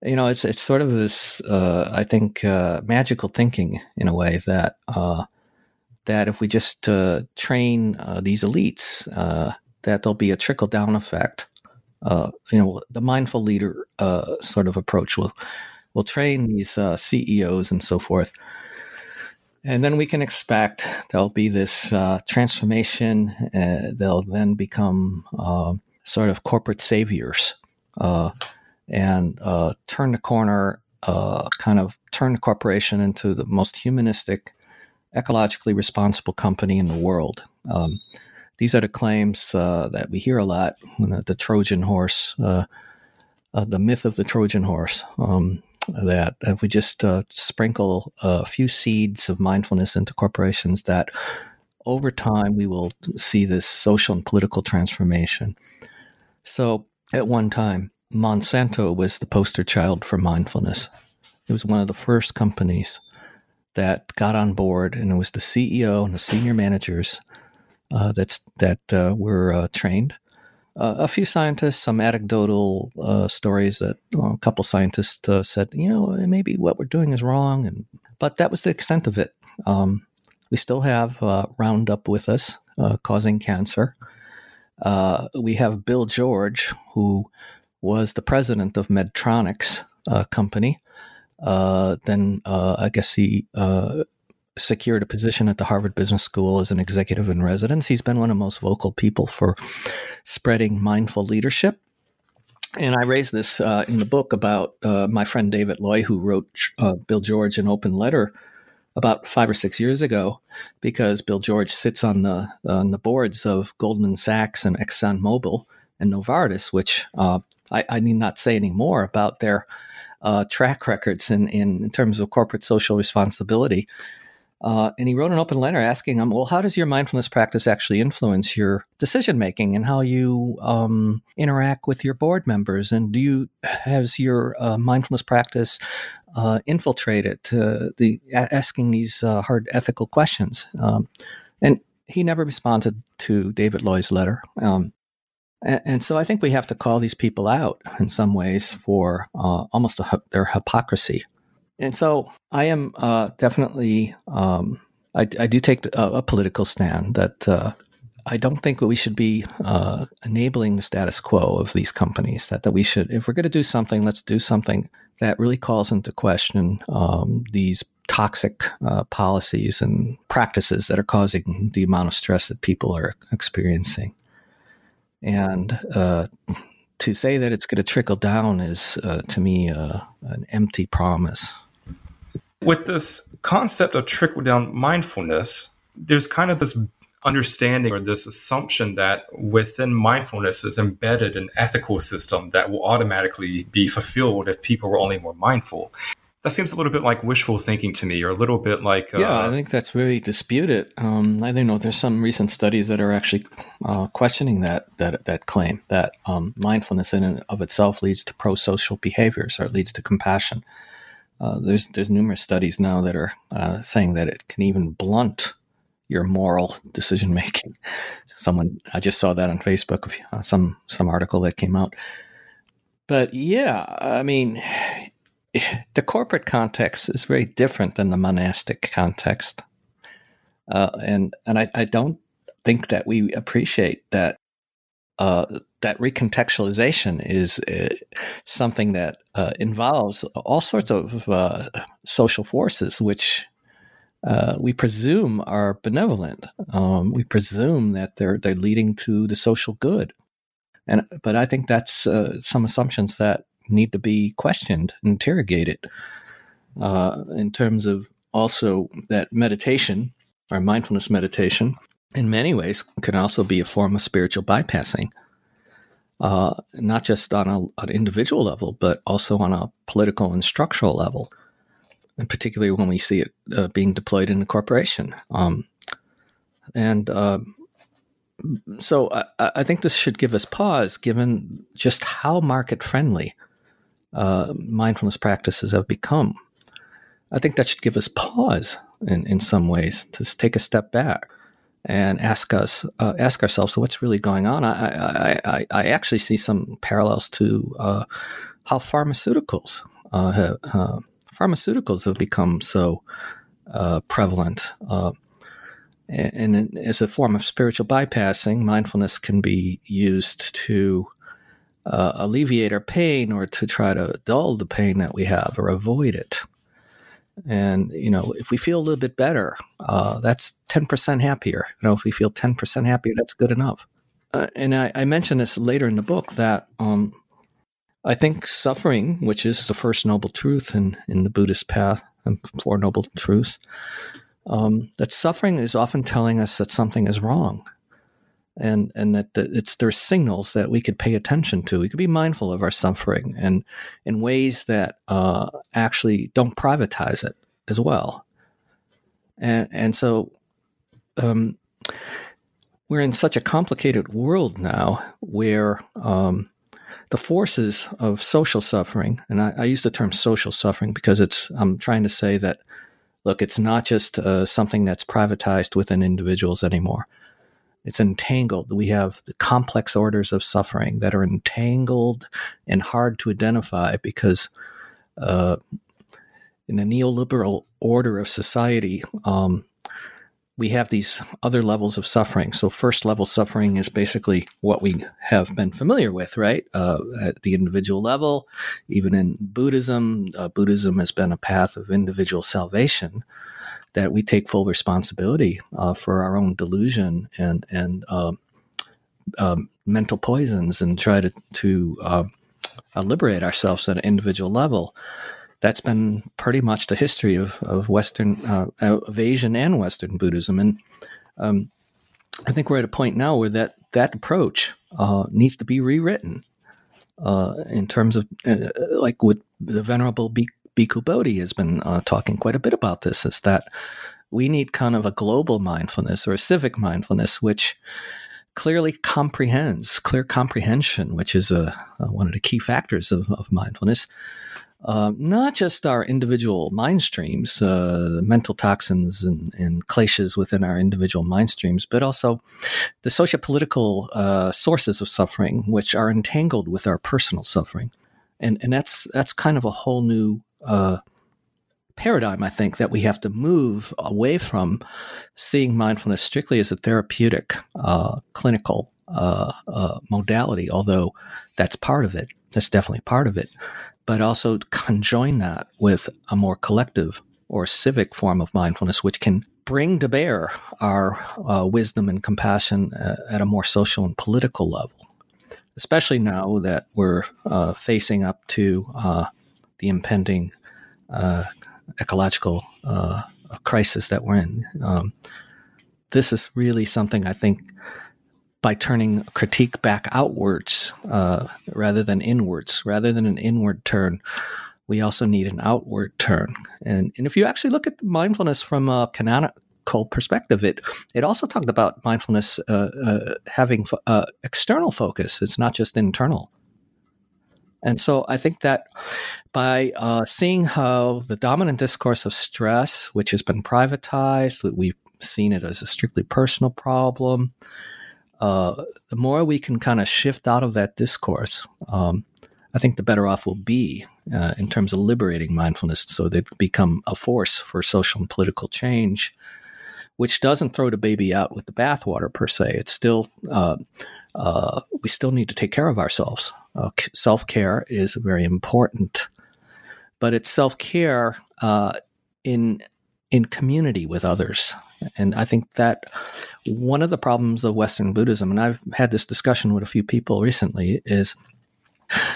you know, it's it's sort of this, uh, I think, uh, magical thinking in a way that uh, that if we just uh, train uh, these elites, that there'll be a trickle down effect. you know, the mindful leader sort of approach will will train these CEOs and so forth and then we can expect there'll be this uh, transformation. Uh, they'll then become uh, sort of corporate saviors uh, and uh, turn the corner, uh, kind of turn the corporation into the most humanistic, ecologically responsible company in the world. Um, these are the claims that we hear a lot. You know, the Trojan horse, the myth of the Trojan horse. Um, that if we just uh, sprinkle a few seeds of mindfulness into corporations, that over time we will see this social and political transformation. So, at one time, Monsanto was the poster child for mindfulness. It was one of the first companies that got on board, and it was the CEO and the senior managers uh, that's that uh, were uh, trained uh, a few scientists, some anecdotal uh, stories that well, a couple scientists uh, said, you know, maybe what we're doing is wrong, and but that was the extent of it. Um, we still have uh, Roundup with us, uh, causing cancer. Uh, we have Bill George, who was the president of Medtronics company. then I guess he secured a position at the Harvard Business School as an executive in residence. He's been one of the most vocal people for spreading mindful leadership. And I raised this uh, in the book about uh, my friend David Loy, who wrote uh, Bill George an open letter about five or six years ago, because Bill George sits on the on the boards of Goldman Sachs and ExxonMobil and Novartis, which uh, I, I, need not say any more about their uh, track records in, in, in terms of corporate social responsibility. Uh, and he wrote an open letter asking him, well, how does your mindfulness practice actually influence your decision making and how you um, interact with your board members? And do you has your uh, mindfulness practice uh, infiltrated the asking these uh, hard ethical questions? Um, and he never responded to David Loy's letter. Um, and, and, so I think we have to call these people out in some ways for uh, almost a, their hypocrisy and so I am uh, definitely, um, I, I, do take a, a political stand that uh, I don't think we should be uh, enabling the status quo of these companies. That, that we should, if we're going to do something, let's do something that really calls into question um, these toxic uh, policies and practices that are causing the amount of stress that people are experiencing. And uh, to say that it's going to trickle down is, uh, to me, uh, an empty promise with this concept of trickle down mindfulness, there's kind of this understanding or this assumption that within mindfulness is embedded an ethical system that will automatically be fulfilled if people were only more mindful. That seems a little bit like wishful thinking to me, or a little bit like. Uh, yeah, I think that's very disputed. Um, I don't know. There's some recent studies that are actually uh, questioning that that that claim that um, mindfulness in and of itself leads to pro-social behaviors or it leads to compassion. Uh, there's there's numerous studies now that are uh, saying that it can even blunt your moral decision making. Someone I just saw that on Facebook, uh, some some article that came out. But yeah, I mean, the corporate context is very different than the monastic context, uh, and and I, I don't think that we appreciate that uh, that recontextualization is uh, something that uh, involves all sorts of uh, social forces, which uh, we presume are benevolent. Um, we presume that they're they're leading to the social good, and but I think that's some assumptions that need to be questioned, interrogated, in terms of also that meditation or mindfulness meditation in many ways can also be a form of spiritual bypassing, uh, not just on a, an individual level, but also on a political and structural level, and particularly when we see it uh, being deployed in a corporation. Um, and uh, so I, I, think this should give us pause, given just how market friendly uh, mindfulness practices have become. I think that should give us pause in, in some ways to take a step back and ask us uh, ask ourselves what's really going on. I, I, I, actually see some parallels to uh, how pharmaceuticals uh, have, pharmaceuticals have become so uh, prevalent. Uh, and, and as a form of spiritual bypassing, mindfulness can be used to alleviate our pain or to try to dull the pain that we have or avoid it. And you know, if we feel a little bit better, uh, that's ten percent happier. You know, if we feel ten percent happier, that's good enough. Uh, and I, I mentioned this later in the book that um, I think suffering, which is the first noble truth in in the Buddhist path and Four Noble Truths, um, that suffering is often telling us that something is wrong and and that the, it's there's signals that we could pay attention to. We could be mindful of our suffering and in ways that uh, actually don't privatize it as well. And and so um, we're in such a complicated world now where um, the forces of social suffering, and I, I, use the term social suffering because it's I'm trying to say that look, it's not just uh, something that's privatized within individuals anymore it's entangled. We have the complex orders of suffering that are entangled and hard to identify because uh, in a neoliberal order of society, um, we have these other levels of suffering. So, first level suffering is basically what we have been familiar with, right? Uh, at the individual level, even in Buddhism, uh, Buddhism has been a path of individual salvation that we take full responsibility uh, for our own delusion and and uh, um, mental poisons and try to to uh, uh, liberate ourselves at an individual level. That's been pretty much the history of of Western uh, of Asian and Western Buddhism, and um, I think we're at a point now where that that approach needs to be rewritten. in terms of like with the Venerable Bhikkhu Bodhi has been uh, talking quite a bit about this is that we need kind of a global mindfulness or a civic mindfulness, which clearly comprehends, clear comprehension, which is a, a one of the key factors of, of mindfulness. Uh, not just our individual mind streams, uh, mental toxins and, and kleshas within our individual mind streams, but also the socio-political uh, sources of suffering, which are entangled with our personal suffering. And, and that's that's kind of a whole new uh, paradigm, I think, that we have to move away from seeing mindfulness strictly as a therapeutic, uh, clinical uh, uh, modality, although that's part of it. That's definitely part of it. But also conjoin that with a more collective or civic form of mindfulness, which can bring to bear our uh, wisdom and compassion uh, at a more social and political level. Especially now that we're uh, facing up to the impending uh, ecological uh, crisis that we're in. Um, this is really something I think by turning critique back outwards uh, rather than inwards, rather than an inward turn, we also need an outward turn. And, and if you actually look at mindfulness from a canonical perspective, it it also talked about mindfulness uh, uh, having uh, external focus. It's not just internal. And so I think that by uh, seeing how the dominant discourse of stress, which has been privatized, we've seen it as a strictly personal problem, uh, the more we can kind of shift out of that discourse, um, I think the better off we'll be uh, in terms of liberating mindfulness so they become a force for social and political change, which doesn't throw the baby out with the bathwater per se. It's still uh, we still need to take care of ourselves. Uh, self care is very important, but it's self care uh, in in community with others. And I think that one of the problems of Western Buddhism, and I've had this discussion with a few people recently, is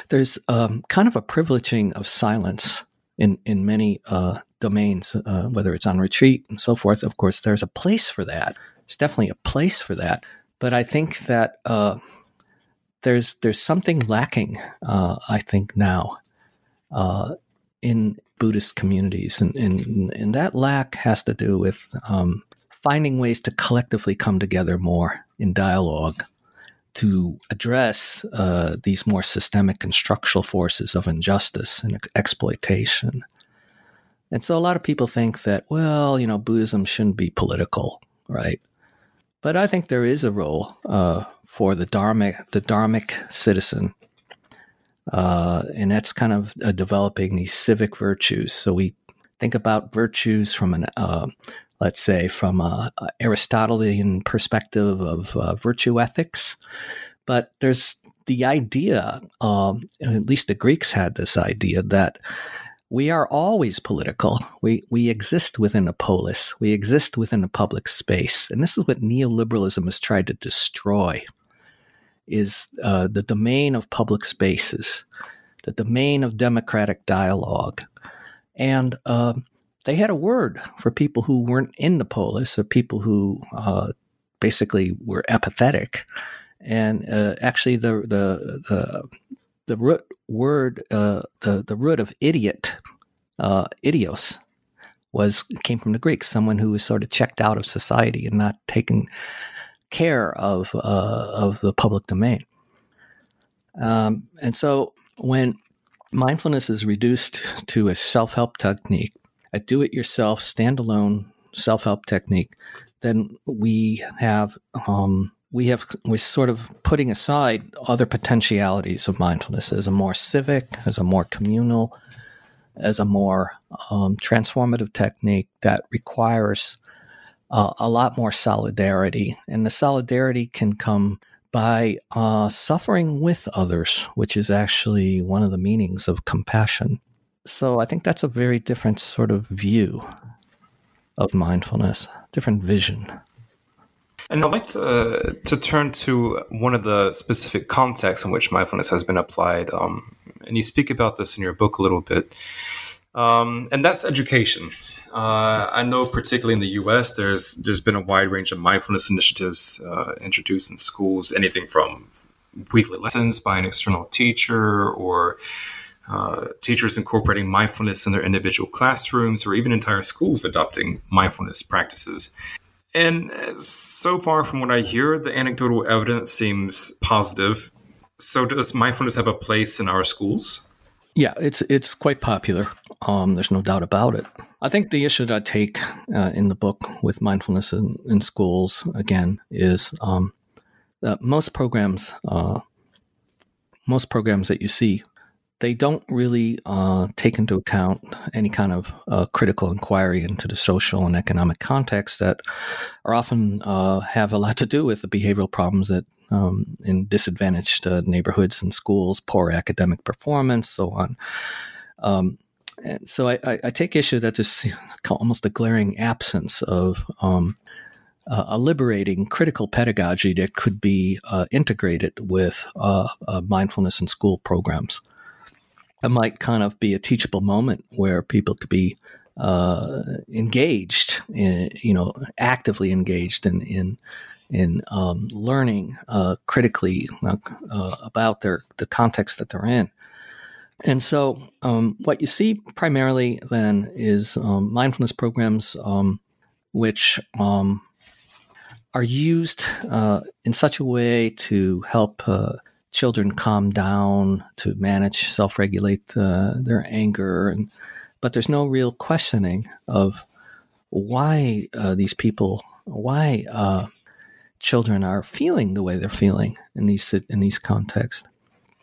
there's um, kind of a privileging of silence in in many uh, domains, uh, whether it's on retreat and so forth. Of course, there's a place for that. There's definitely a place for that. But I think that uh, there's there's something lacking. Uh, I think now uh, in Buddhist communities, and, and, and that lack has to do with um, finding ways to collectively come together more in dialogue to address uh, these more systemic and structural forces of injustice and exploitation. And so a lot of people think that, well, you know, Buddhism shouldn't be political, right? But I think there is a role uh, for the dharmic, the dharmic citizen, uh, and that's kind of uh, developing these civic virtues. So we think about virtues from an, uh, let's say, from a, a Aristotelian perspective of uh, virtue ethics, but there's the idea, um, at least the Greeks had this idea that we are always political. We we exist within a polis. We exist within a public space, and this is what neoliberalism has tried to destroy: is uh, the domain of public spaces, the domain of democratic dialogue, and uh, they had a word for people who weren't in the polis or people who uh, basically were apathetic. And uh, actually, the the the the root word, uh, the the root of idiot, uh, idios, was came from the Greek. Someone who was sort of checked out of society and not taking care of uh, of the public domain. Um, and so, when mindfulness is reduced to a self help technique, a do it yourself, standalone self help technique, then we have um, we have we're sort of putting aside other potentialities of mindfulness as a more civic, as a more communal, as a more um, transformative technique that requires uh, a lot more solidarity, and the solidarity can come by uh, suffering with others, which is actually one of the meanings of compassion. So I think that's a very different sort of view of mindfulness, different vision. And I'd like to, uh, to turn to one of the specific contexts in which mindfulness has been applied. Um, and you speak about this in your book a little bit. Um, and that's education. Uh, I know, particularly in the U.S., there's there's been a wide range of mindfulness initiatives uh, introduced in schools, anything from weekly lessons by an external teacher, or uh, teachers incorporating mindfulness in their individual classrooms, or even entire schools adopting mindfulness practices. And so far from what I hear, the anecdotal evidence seems positive. So, does mindfulness have a place in our schools? Yeah, it's it's quite popular. Um, there's no doubt about it. I think the issue that I take uh, in the book with mindfulness in, in schools again is um, that most programs, uh, most programs that you see they don't really uh, take into account any kind of uh, critical inquiry into the social and economic context that are often uh, have a lot to do with the behavioral problems that um, in disadvantaged uh, neighborhoods and schools, poor academic performance, so on. Um, and so I, I, take issue that there's almost a glaring absence of um, a liberating critical pedagogy that could be uh, integrated with uh, mindfulness in school programs it might kind of be a teachable moment where people could be uh, engaged, in, you know, actively engaged in in in um, learning uh, critically uh, about their the context that they're in. And so, um, what you see primarily then is um, mindfulness programs, um, which um, are used uh, in such a way to help uh, children calm down to manage self-regulate uh, their anger and but there's no real questioning of why uh, these people why uh, children are feeling the way they're feeling in these in these contexts.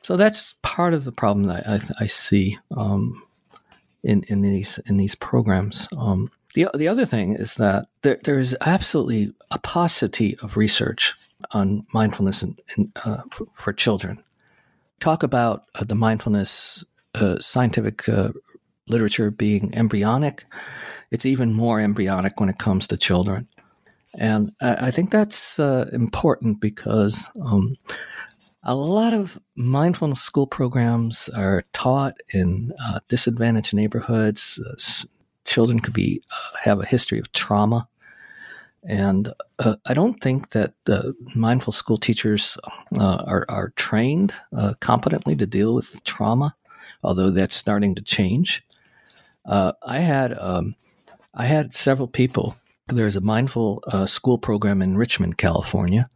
So that's part of the problem that I, I see um, in in these in these programs. Um, the, the other thing is that there, there is absolutely a paucity of research on mindfulness in, in, uh, for, for, children. Talk about uh, the mindfulness uh, scientific uh, literature being embryonic. It's even more embryonic when it comes to children. And I, I think that's uh, important because um, a lot of mindfulness school programs are taught in uh, disadvantaged neighborhoods. children could be have a history of trauma and uh, I don't think that mindful school teachers uh, are, are, trained uh, competently to deal with trauma, although that's starting to change. Uh, I had um, I had several people. There's a mindful uh, school program in Richmond, California,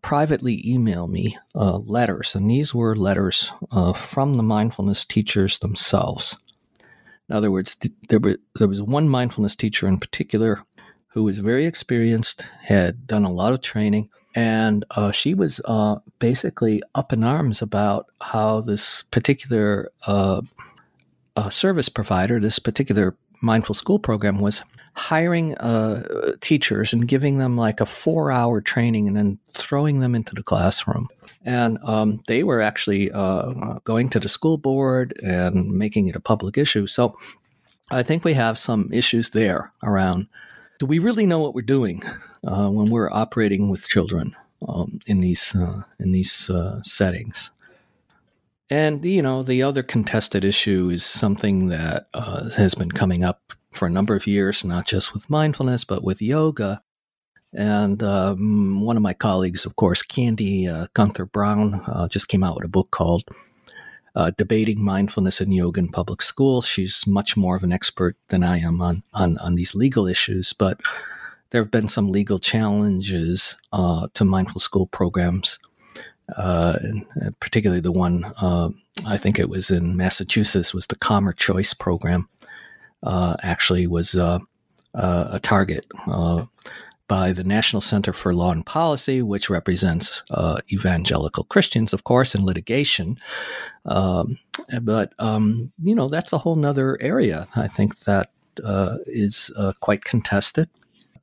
privately email me letters, and these were letters from the mindfulness teachers themselves. In other words, there, were, there was one mindfulness teacher in particular who was very experienced, had done a lot of training, and uh, she was uh, basically up in arms about how this particular uh, service provider, this particular mindful school program, was hiring uh, teachers and giving them like a four hour training and then throwing them into the classroom. And um, they were actually uh, going to the school board and making it a public issue. So I think we have some issues there around do we really know what we're doing uh, when we're operating with children um, in these, uh, in these uh, settings? And, you know, the other contested issue is something that uh, has been coming up for a number of years, not just with mindfulness, but with yoga. And um, one of my colleagues, of course, Candy uh, Gunther Brown, uh, just came out with a book called uh, Debating Mindfulness and Yoga in Public Schools. She's much more of an expert than I am on, on, on these legal issues, but there have been some legal challenges uh, to mindful school programs uh, uh, particularly the one uh, I think it was in Massachusetts was the Calmer Choice program. Uh, actually, was a target by the National Center for Law and Policy, which represents evangelical Christians, of course, in litigation. Um, but um, you know that's a whole other area. I think that is quite contested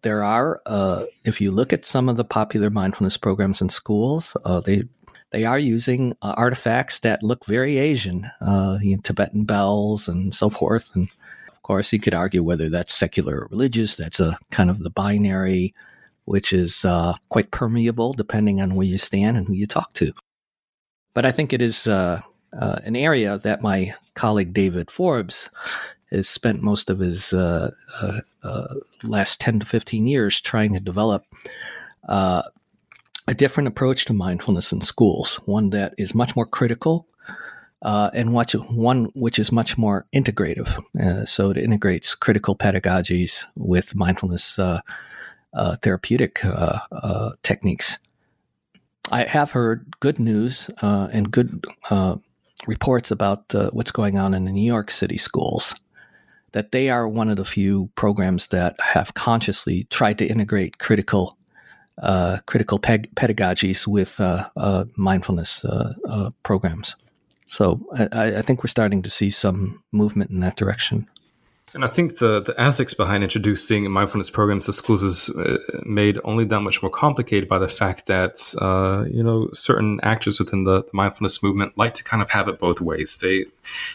there are, uh, if you look at some of the popular mindfulness programs in schools, uh, they they are using uh, artifacts that look very Asian, uh, you know, Tibetan bells and so forth. And course, you could argue whether that's secular or religious. That's a kind of the binary, which is uh, quite permeable depending on where you stand and who you talk to. But I think it is uh, an area that my colleague David Forbes has spent most of his uh, uh, uh, last 10 to 15 years trying to develop uh, a different approach to mindfulness in schools, one that is much more critical uh, and what, one which is much more integrative. Uh, so it integrates critical pedagogies with mindfulness therapeutic techniques. I have heard good news and good reports about what's going on in the New York City schools that they are one of the few programs that have consciously tried to integrate critical uh, critical pedagogies with uh, uh, mindfulness uh, uh, programs. So I, I, think we're starting to see some movement in that direction. And I think the, the ethics behind introducing mindfulness programs to schools is uh, made only that much more complicated by the fact that, uh, you know, certain actors within the, the, mindfulness movement like to kind of have it both ways. They,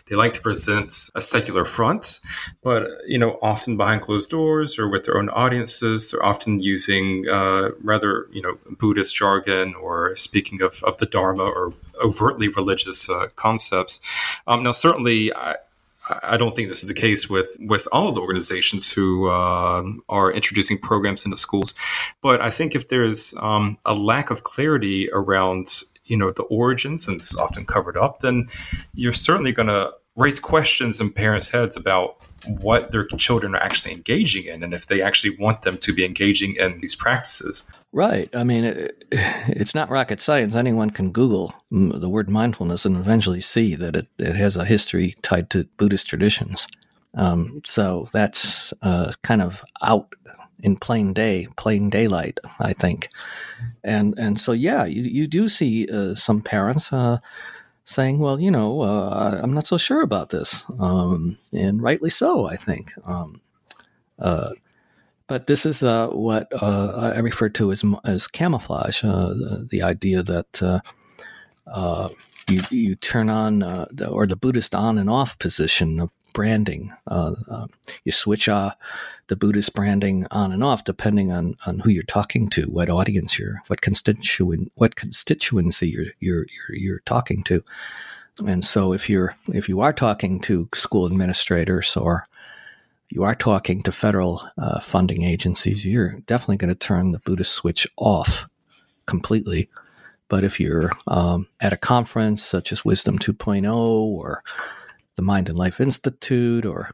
they like to present a secular front, but, you know, often behind closed doors or with their own audiences, they're often using uh, rather, you know, Buddhist jargon or speaking of, of the Dharma or overtly religious uh, concepts. Um, now, certainly, I, I don't think this is the case with with all of the organizations who uh, are introducing programs into schools, but I think if there's um, a lack of clarity around you know the origins, and this is often covered up, then you're certainly going to raise questions in parents' heads about what their children are actually engaging in, and if they actually want them to be engaging in these practices. Right. I mean, it, it's not rocket science. Anyone can Google the word mindfulness and eventually see that it, it has a history tied to Buddhist traditions. Um, so that's uh, kind of out in plain day, plain daylight, I think. And and so yeah, you you do see uh, some parents uh, saying, well, you know, uh, I'm not so sure about this, um, and rightly so, I think. Um, uh, but this is uh, what uh, I refer to as as camouflage. Uh, the, the, idea that uh, uh, you you turn on the, or the Buddhist on and off position of branding. you switch the Buddhist branding on and off depending on, on who you're talking to, what audience you're, what constituent, what constituency you're you're you're, you're talking to. And so, if you're if you are talking to school administrators or you are talking to federal uh, funding agencies, you're definitely going to turn the Buddhist switch off completely. But if you're um, at a conference such as Wisdom 2.0 or the Mind and Life Institute, or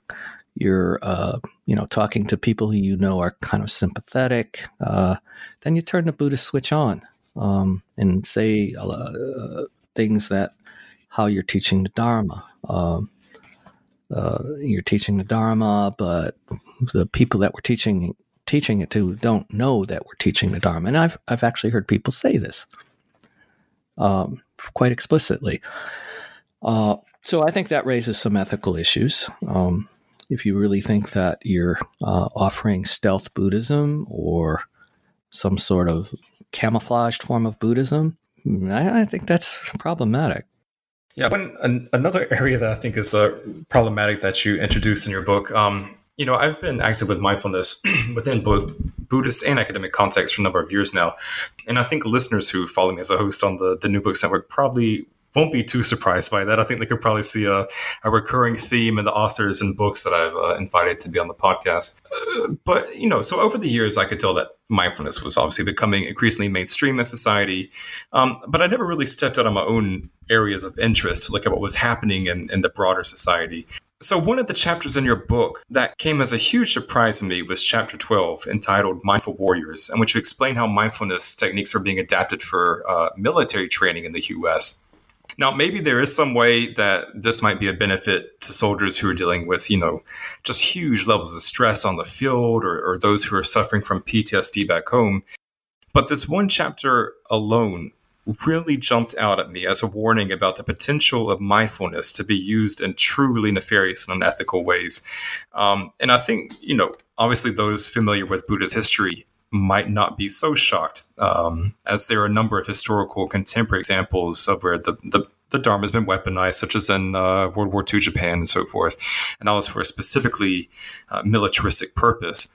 you're uh, you know talking to people who you know are kind of sympathetic, uh, then you turn the Buddhist switch on. um, and say uh, things that how you're teaching the Dharma. Um, uh, you're teaching the Dharma, but the people that we're teaching teaching it to don't know that we're teaching the Dharma. And I've I've actually heard people say this um, quite explicitly. Uh, so I think that raises some ethical issues. Um, if you really think that you're uh, offering stealth Buddhism or some sort of camouflaged form of Buddhism, I, I think that's problematic. Yeah, one an, another area that I think is uh, problematic that you introduce in your book. Um, you know, I've been active with mindfulness within both Buddhist and academic contexts for a number of years now, and I think listeners who follow me as a host on the the New Books Network probably won't be too surprised by that. I think they could probably see a, a recurring theme in the authors and books that I've uh, invited to be on the podcast. Uh, but, you know, so over the years, I could tell that mindfulness was obviously becoming increasingly mainstream in society. Um, but I never really stepped out on my own areas of interest to look at what was happening in, in the broader society. So, one of the chapters in your book that came as a huge surprise to me was chapter 12, entitled Mindful Warriors, in which you explain how mindfulness techniques are being adapted for uh, military training in the US. Now, maybe there is some way that this might be a benefit to soldiers who are dealing with, you know, just huge levels of stress on the field or, or those who are suffering from PTSD back home. But this one chapter alone really jumped out at me as a warning about the potential of mindfulness to be used in truly nefarious and unethical ways. Um, and I think, you know, obviously those familiar with Buddha's history might not be so shocked, um, as there are a number of historical contemporary examples of where the, the, the Dharma has been weaponized, such as in uh, World War II Japan and so forth, and that was for a specifically uh, militaristic purpose.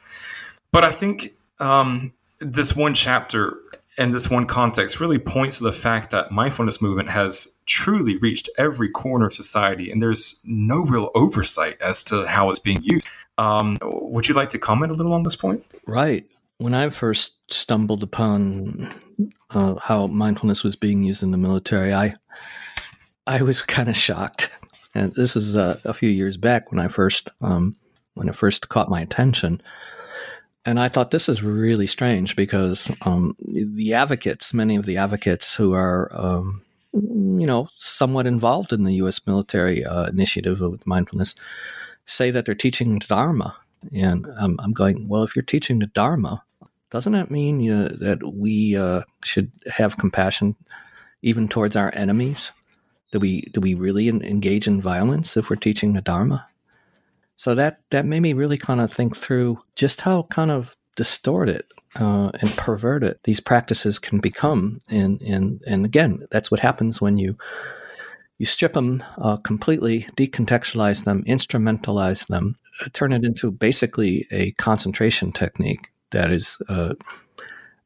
But I think um, this one chapter and this one context really points to the fact that mindfulness movement has truly reached every corner of society, and there's no real oversight as to how it's being used. Um, would you like to comment a little on this point? Right when I first stumbled upon uh, how mindfulness was being used in the military, I I was kind of shocked. And this is uh, a few years back when I first um, when it first caught my attention. And I thought this is really strange because um, the advocates, many of the advocates who are, um, you know, somewhat involved in the U.S. military uh, initiative with mindfulness, say that they're teaching the Dharma. And um, I'm going, well, if you're teaching the Dharma, doesn't that mean that we uh, should have compassion even towards our enemies? Do we do we really engage in violence if we're teaching the Dharma? So that that made me really kind of think through just how kind of distorted uh, and perverted these practices can become, and and and again, that's what happens when you you strip them uh, completely, decontextualize them, instrumentalize them, uh, turn it into basically a concentration technique that is uh,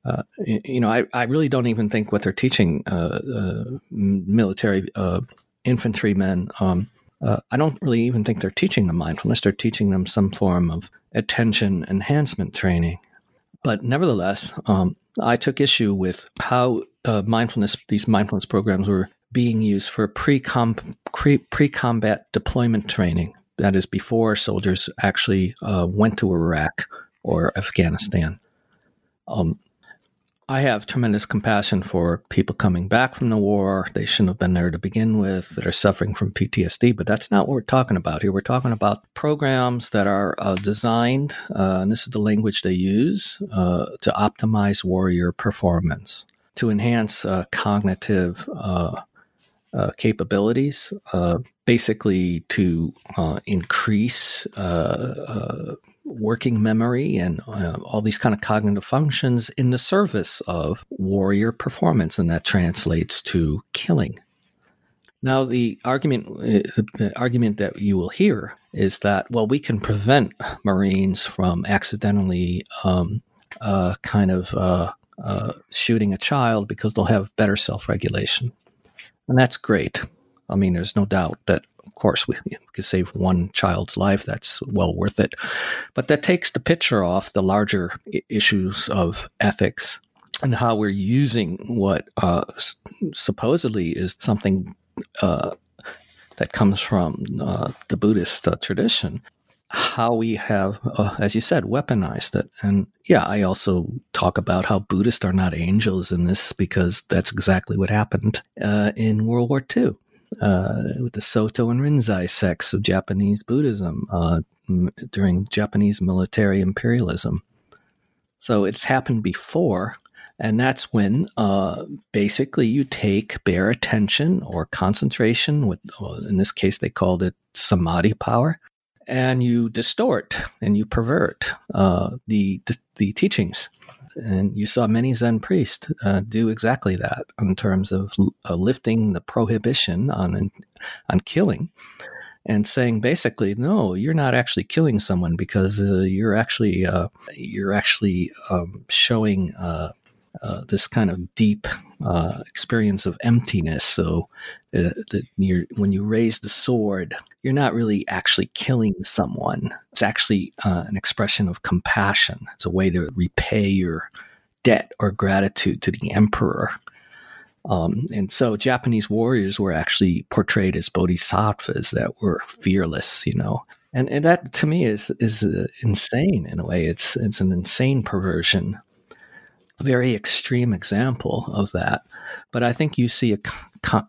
uh, you know, I, I really don't even think what they're teaching uh, uh military uh, infantrymen. Um, uh, I don't really even think they're teaching them mindfulness. They're teaching them some form of attention enhancement training. But nevertheless, um, I took issue with how mindfulness, these mindfulness programs were being used for pre-com- pre-combat deployment training. That is before soldiers actually went to Iraq or Afghanistan. Um, I have tremendous compassion for people coming back from the war. They shouldn't have been there to begin with, that are suffering from PTSD, but that's not what we're talking about here. We're talking about programs that are uh, designed, uh, and this is the language they use, uh, to optimize warrior performance, to enhance uh, cognitive uh, uh, capabilities, basically to increase working memory and uh, all these kind of cognitive functions in the service of warrior performance, and that translates to killing. Now, the argument uh, the argument that you will hear is that well, we can prevent Marines from accidentally um, uh, kind of uh, uh shooting a child because they'll have better self regulation, and that's great. I mean, there's no doubt that course, we, we could save one child's life. That's well worth it. But that takes the picture off the larger issues of ethics and how we're using what uh, supposedly is something uh, that comes from uh, the Buddhist uh, tradition how we have, uh, as you said, weaponized it. And yeah, I also talk about how Buddhists are not angels in this because that's exactly what happened uh, in World War II uh, with the Soto and Rinzai sects of Japanese Buddhism uh, m- during Japanese military imperialism. So it's happened before. And that's when uh, basically you take bare attention or concentration, with, in this case, they called it samadhi power, and you distort and you pervert uh, the, the, the teachings. And you saw many Zen priests uh, do exactly that in terms of uh, lifting the prohibition on on killing, and saying basically, no, you're not actually killing someone because uh, you're actually uh, you're actually um, showing uh, this kind of deep uh, experience of emptiness. So uh, that when you raise the sword, you're not really actually killing someone. It's actually uh, an expression of compassion. It's a way to repay your debt or gratitude to the emperor. Um, and so Japanese warriors were actually portrayed as bodhisattvas that were fearless, you know. And, and that to me is is uh, insane in a way. It's it's an insane perversion very extreme example of that. But I think you see a,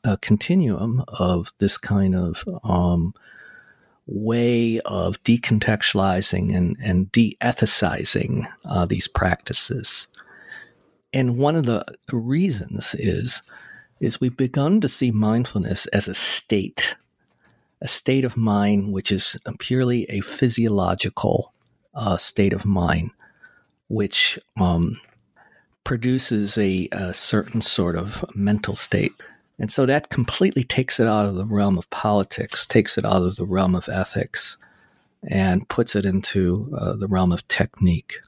a continuum of this kind of um, way of decontextualizing and, and de ethicizing uh, these practices. And one of the reasons is, is we've begun to see mindfulness as a state, a state of mind which is purely a physiological uh, state of mind, which um, produces a, a certain sort of mental state. And so that completely takes it out of the realm of politics, takes it out of the realm of ethics, and puts it into uh, the realm of technique.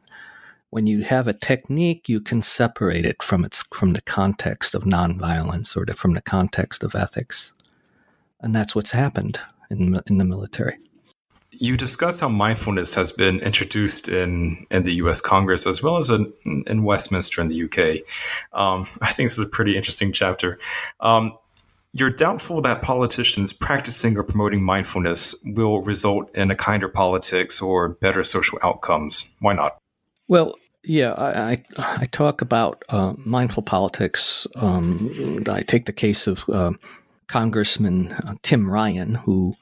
When you have a technique, you can separate it from its from the context of nonviolence or to, from the context of ethics, and that's what's happened in in the military you discuss how mindfulness has been introduced in, in the US Congress as well as in, in Westminster in the UK. Um, I think this is a pretty interesting chapter. Um, you're doubtful that politicians practicing or promoting mindfulness will result in a kinder politics or better social outcomes. Why not? Well, yeah, I, I, talk about uh, mindful politics. Um, I take the case of uh, Congressman uh, Tim Ryan, who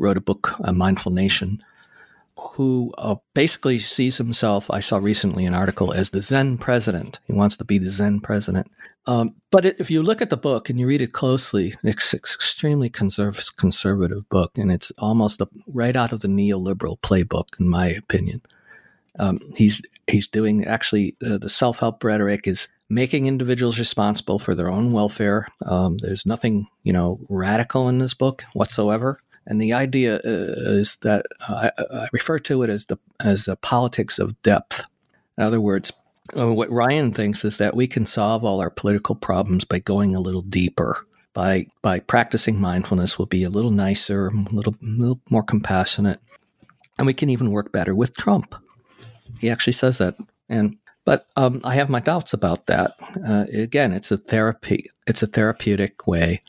wrote a book, A Mindful Nation, who uh, basically sees himself, I saw recently an article, as the Zen president. He wants to be the Zen president. Um, but if you look at the book and you read it closely, it's an extremely conserv- conservative book, and it's almost a, right out of the neoliberal playbook, in my opinion. Um, he's he's doing actually uh, the self help rhetoric is making individuals responsible for their own welfare. Um, there's nothing you know radical in this book whatsoever. And the idea uh, is that uh, I, I, refer to it as the as a politics of depth. In other words, uh, what Ryan thinks is that we can solve all our political problems by going a little deeper. By by practicing mindfulness, we'll be a little nicer, a little, little more compassionate, and we can even work better with Trump. He actually says that, and but um, I have my doubts about that. Uh, again, it's a therapy. It's a therapeutic way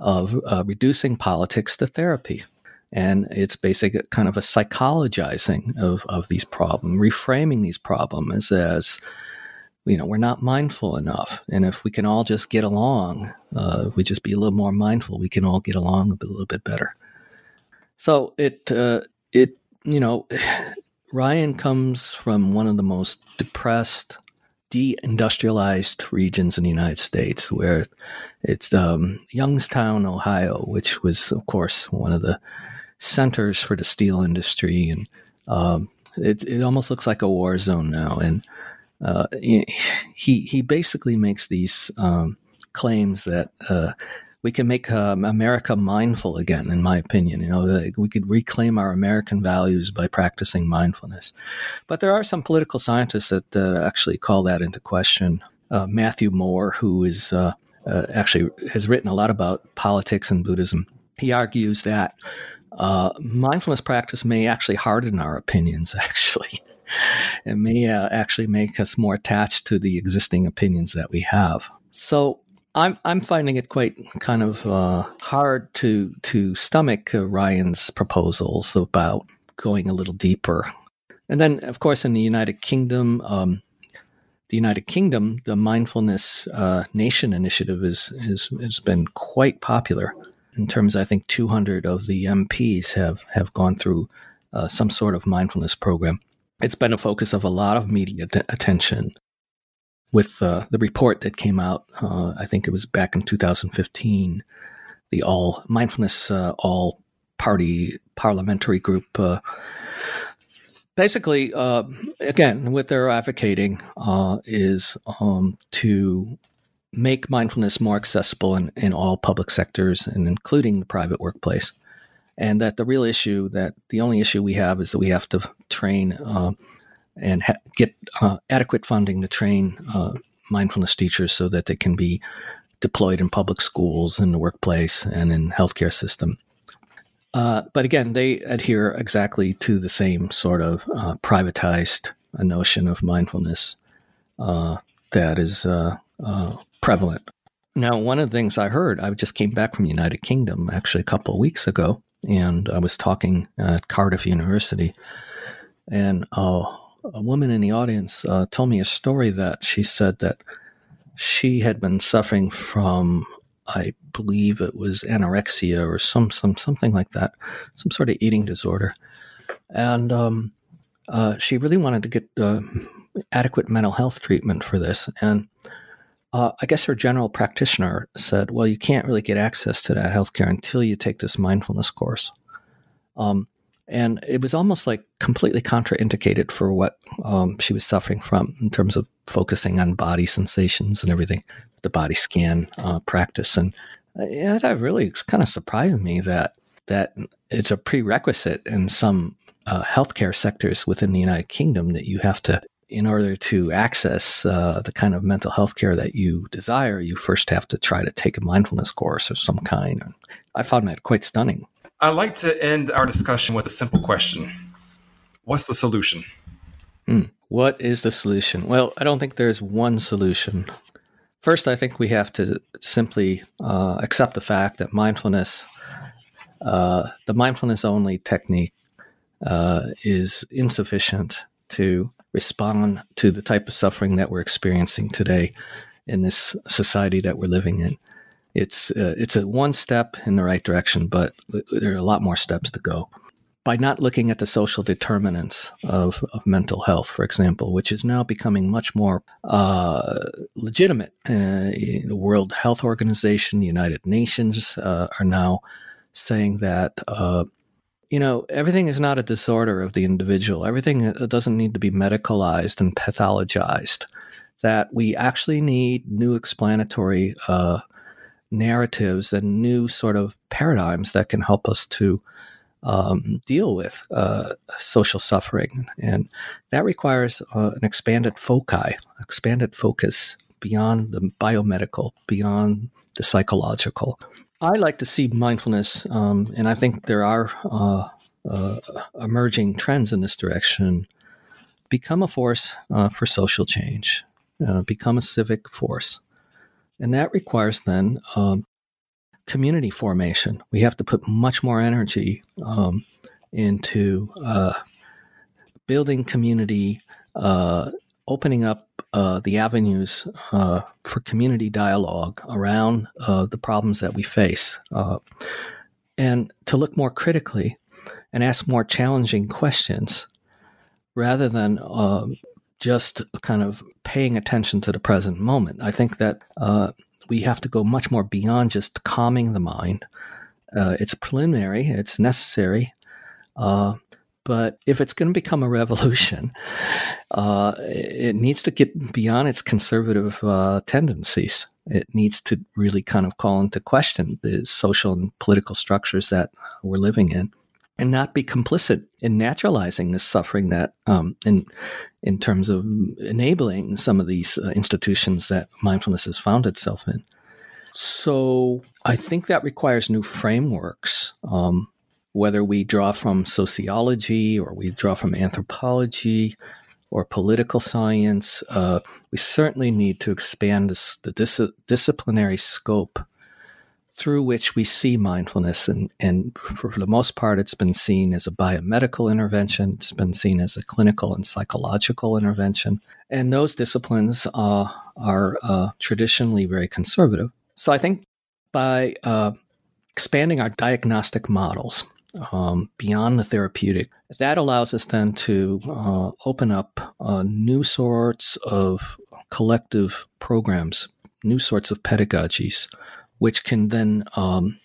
of uh, reducing politics to therapy. And it's basically kind of a psychologizing of, of these problems, reframing these problems as, you know, we're not mindful enough. And if we can all just get along, uh, if we just be a little more mindful, we can all get along a, little bit better. So it, uh, it, you know, Ryan comes from one of the most depressed, deindustrialized regions in the United States, where it's um, Youngstown, Ohio, which was, of course, one of the centers for the steel industry, and um, it, it almost looks like a war zone now. And uh, he he basically makes these um, claims that uh, we can make um, America mindful again. In my opinion, you know, we could reclaim our American values by practicing mindfulness. But there are some political scientists that uh, actually call that into question. Uh, Matthew Moore, who is uh, uh, actually has written a lot about politics and Buddhism. He argues that uh, mindfulness practice may actually harden our opinions, actually. it may uh, actually make us more attached to the existing opinions that we have. So I'm I'm finding it quite kind of uh, hard to to stomach uh, Ryan's proposals about going a little deeper. And then, of course, in the United Kingdom, um, the United Kingdom, the Mindfulness uh, Nation initiative is, is, has been quite popular. In terms, I think 200 of the MPs have, have gone through uh, some sort of mindfulness program. It's been a focus of a lot of media t- attention. With uh, the report that came out, uh, I think it was back in 2015, the All Mindfulness uh, All Party Parliamentary Group uh, basically, uh, again, what they're advocating uh, is um, to make mindfulness more accessible in, in all public sectors and including the private workplace. And that the real issue, that the only issue we have is that we have to train and ha- get uh, adequate funding to train uh, mindfulness teachers so that they can be deployed in public schools, in the workplace, and in healthcare system. Uh, but again, they adhere exactly to the same sort of uh, privatized uh, notion of mindfulness uh, that is uh, uh, prevalent. Now, one of the things I heard, I just came back from United Kingdom actually a couple of weeks ago, and I was talking at Cardiff University, and a woman in the audience told me a story that she said that she had been suffering from I believe it was anorexia or some some something like that, some sort of eating disorder, and um, uh, she really wanted to get uh, adequate mental health treatment for this. And uh, I guess her general practitioner said, "Well, you can't really get access to that healthcare until you take this mindfulness course." Um, and it was almost like completely contraindicated for what um, she was suffering from in terms of focusing on body sensations and everything the body scan uh, practice, and uh, that really kind of surprised me that that it's a prerequisite in some uh, healthcare sectors within the United Kingdom that you have to, in order to access uh, the kind of mental health care that you desire, you first have to try to take a mindfulness course of some kind. I found that quite stunning. I'd like to end our discussion with a simple question What's the solution? Hmm. What is the solution? Well, I don't think there's one solution. First, I think we have to simply uh, accept the fact that mindfulness, uh, the mindfulness only technique, uh, is insufficient to respond to the type of suffering that we're experiencing today in this society that we're living in. It's uh, it's a one step in the right direction, but there are a lot more steps to go by not looking at the social determinants of, of mental health, for example, which is now becoming much more uh, legitimate. Uh, the World Health Organization, United Nations uh, are now saying that. Uh, you know, everything is not a disorder of the individual. Everything uh, doesn't need to be medicalized and pathologized. That we actually need new explanatory uh, narratives and new sort of paradigms that can help us to um, deal with uh, social suffering. And that requires uh, an expanded foci, expanded focus beyond the biomedical, beyond the psychological. I like to see mindfulness, um, and I think there are uh, uh emerging trends in this direction, become a force uh, for social change, uh, become a civic force. And that requires then um, community formation. We have to put much more energy um, into uh, building community, uh, opening up uh, the avenues uh, for community dialogue around uh, the problems that we face, uh, and to look more critically and ask more challenging questions rather than just kind of paying attention to the present moment. I think that we have to go much more beyond just calming the mind. Uh, it's preliminary, it's necessary. Uh, but if it's going to become a revolution, uh, it needs to get beyond its conservative uh, tendencies. It needs to really kind of call into question the social and political structures that we're living in and not be complicit in naturalizing this suffering that um, in in terms of enabling some of these uh, institutions that mindfulness has found itself in. So I think that requires new frameworks. Um, whether we draw from sociology or we draw from anthropology or political science, uh, we certainly need to expand this, the dis- disciplinary scope through which we see mindfulness. And, and for, the most part, it's been seen as a biomedical intervention, it's been seen as a clinical and psychological intervention. And those disciplines uh, are uh, traditionally very conservative. So I think by uh, expanding our diagnostic models um, beyond the therapeutic, that allows us then to uh, open up uh, new sorts of collective programs, new sorts of pedagogies which can then um,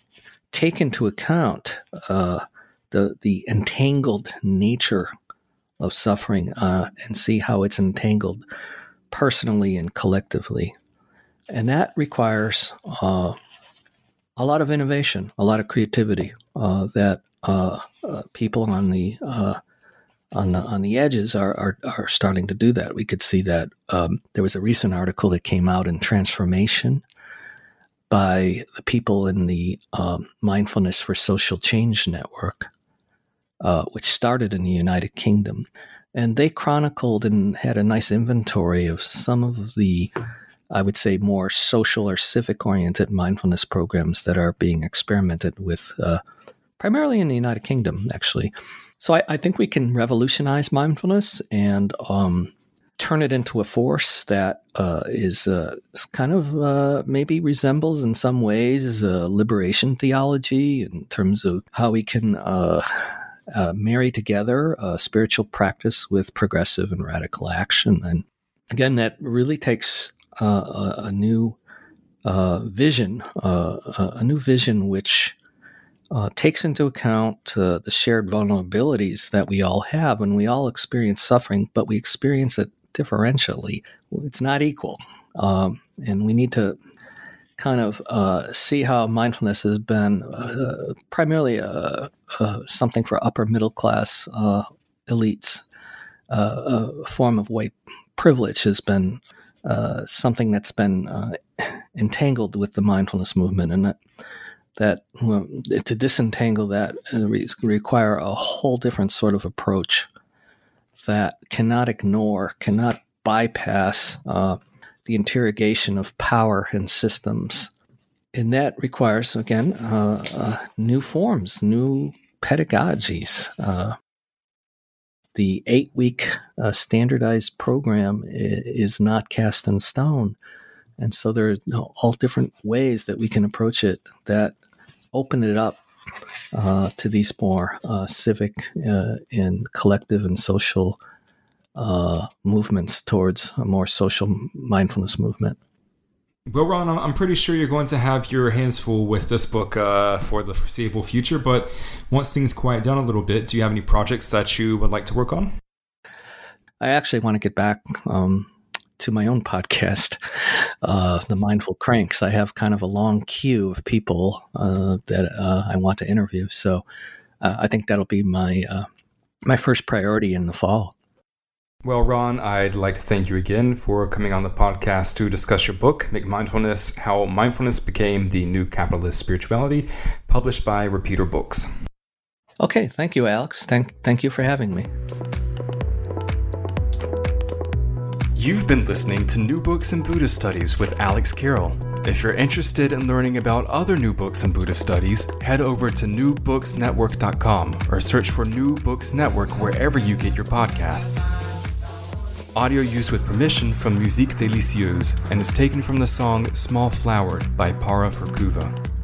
take into account uh, the the entangled nature of suffering uh, and see how it's entangled personally and collectively, and that requires uh, a lot of innovation, a lot of creativity uh, that uh, uh, people on the on the on the edges are, are, are starting to do that. We could see that um, there was a recent article that came out in Transformation by the people in the um, Mindfulness for Social Change Network, uh, which started in the United Kingdom. And they chronicled and had a nice inventory of some of the, I would say, more social or civic oriented mindfulness programs that are being experimented with, uh, primarily in the United Kingdom, actually. So I, I, think we can revolutionize mindfulness and um, turn it into a force that uh, is uh, kind of uh, maybe resembles in some ways liberation theology in terms of how we can uh, uh, marry together spiritual practice with progressive and radical action. And again, that really takes a, a, new vision, a new vision which. Uh, takes into account uh, the shared vulnerabilities that we all have and we all experience suffering, but we experience it differentially. It's not equal. Um, and we need to kind of uh, see how mindfulness has been uh, primarily uh, uh something for upper middle class uh, elites. Uh, a form of white privilege has been something that's been entangled with the mindfulness movement, and that that well, to disentangle that require a whole different sort of approach that cannot ignore, cannot bypass uh, the interrogation of power and systems. And that requires, again, uh, uh, new forms, new pedagogies. Uh, the eight week uh, standardized program is not cast in stone. And so there are all different ways that we can approach it that open it up uh, to these more uh, civic uh, and collective and social uh, movements towards a more social mindfulness movement. Well, Ron, I'm pretty sure you're going to have your hands full with this book uh, for the foreseeable future. But once things quiet down a little bit, do you have any projects that you would like to work on? I actually want to get back um, to my own podcast, uh, The Mindful Cranks. I have kind of a long queue of people uh, that uh, I want to interview. So uh, I think that'll be my uh, my first priority in the fall. Well, Ron, I'd like to thank you again for coming on the podcast to discuss your book, McMindfulness How Mindfulness Became the New Capitalist Spirituality, published by Repeater Books. Okay, thank you, Alex. Thank, thank you for having me. You've been listening to New Books in Buddhist Studies with Alex Carroll. If you're interested in learning about other new books in Buddhist studies, head over to newbooksnetwork.com or search for New Books Network wherever you get your podcasts. Audio used with permission from Musique Delicieuse and is taken from the song Small Flowered by Para Furkuva.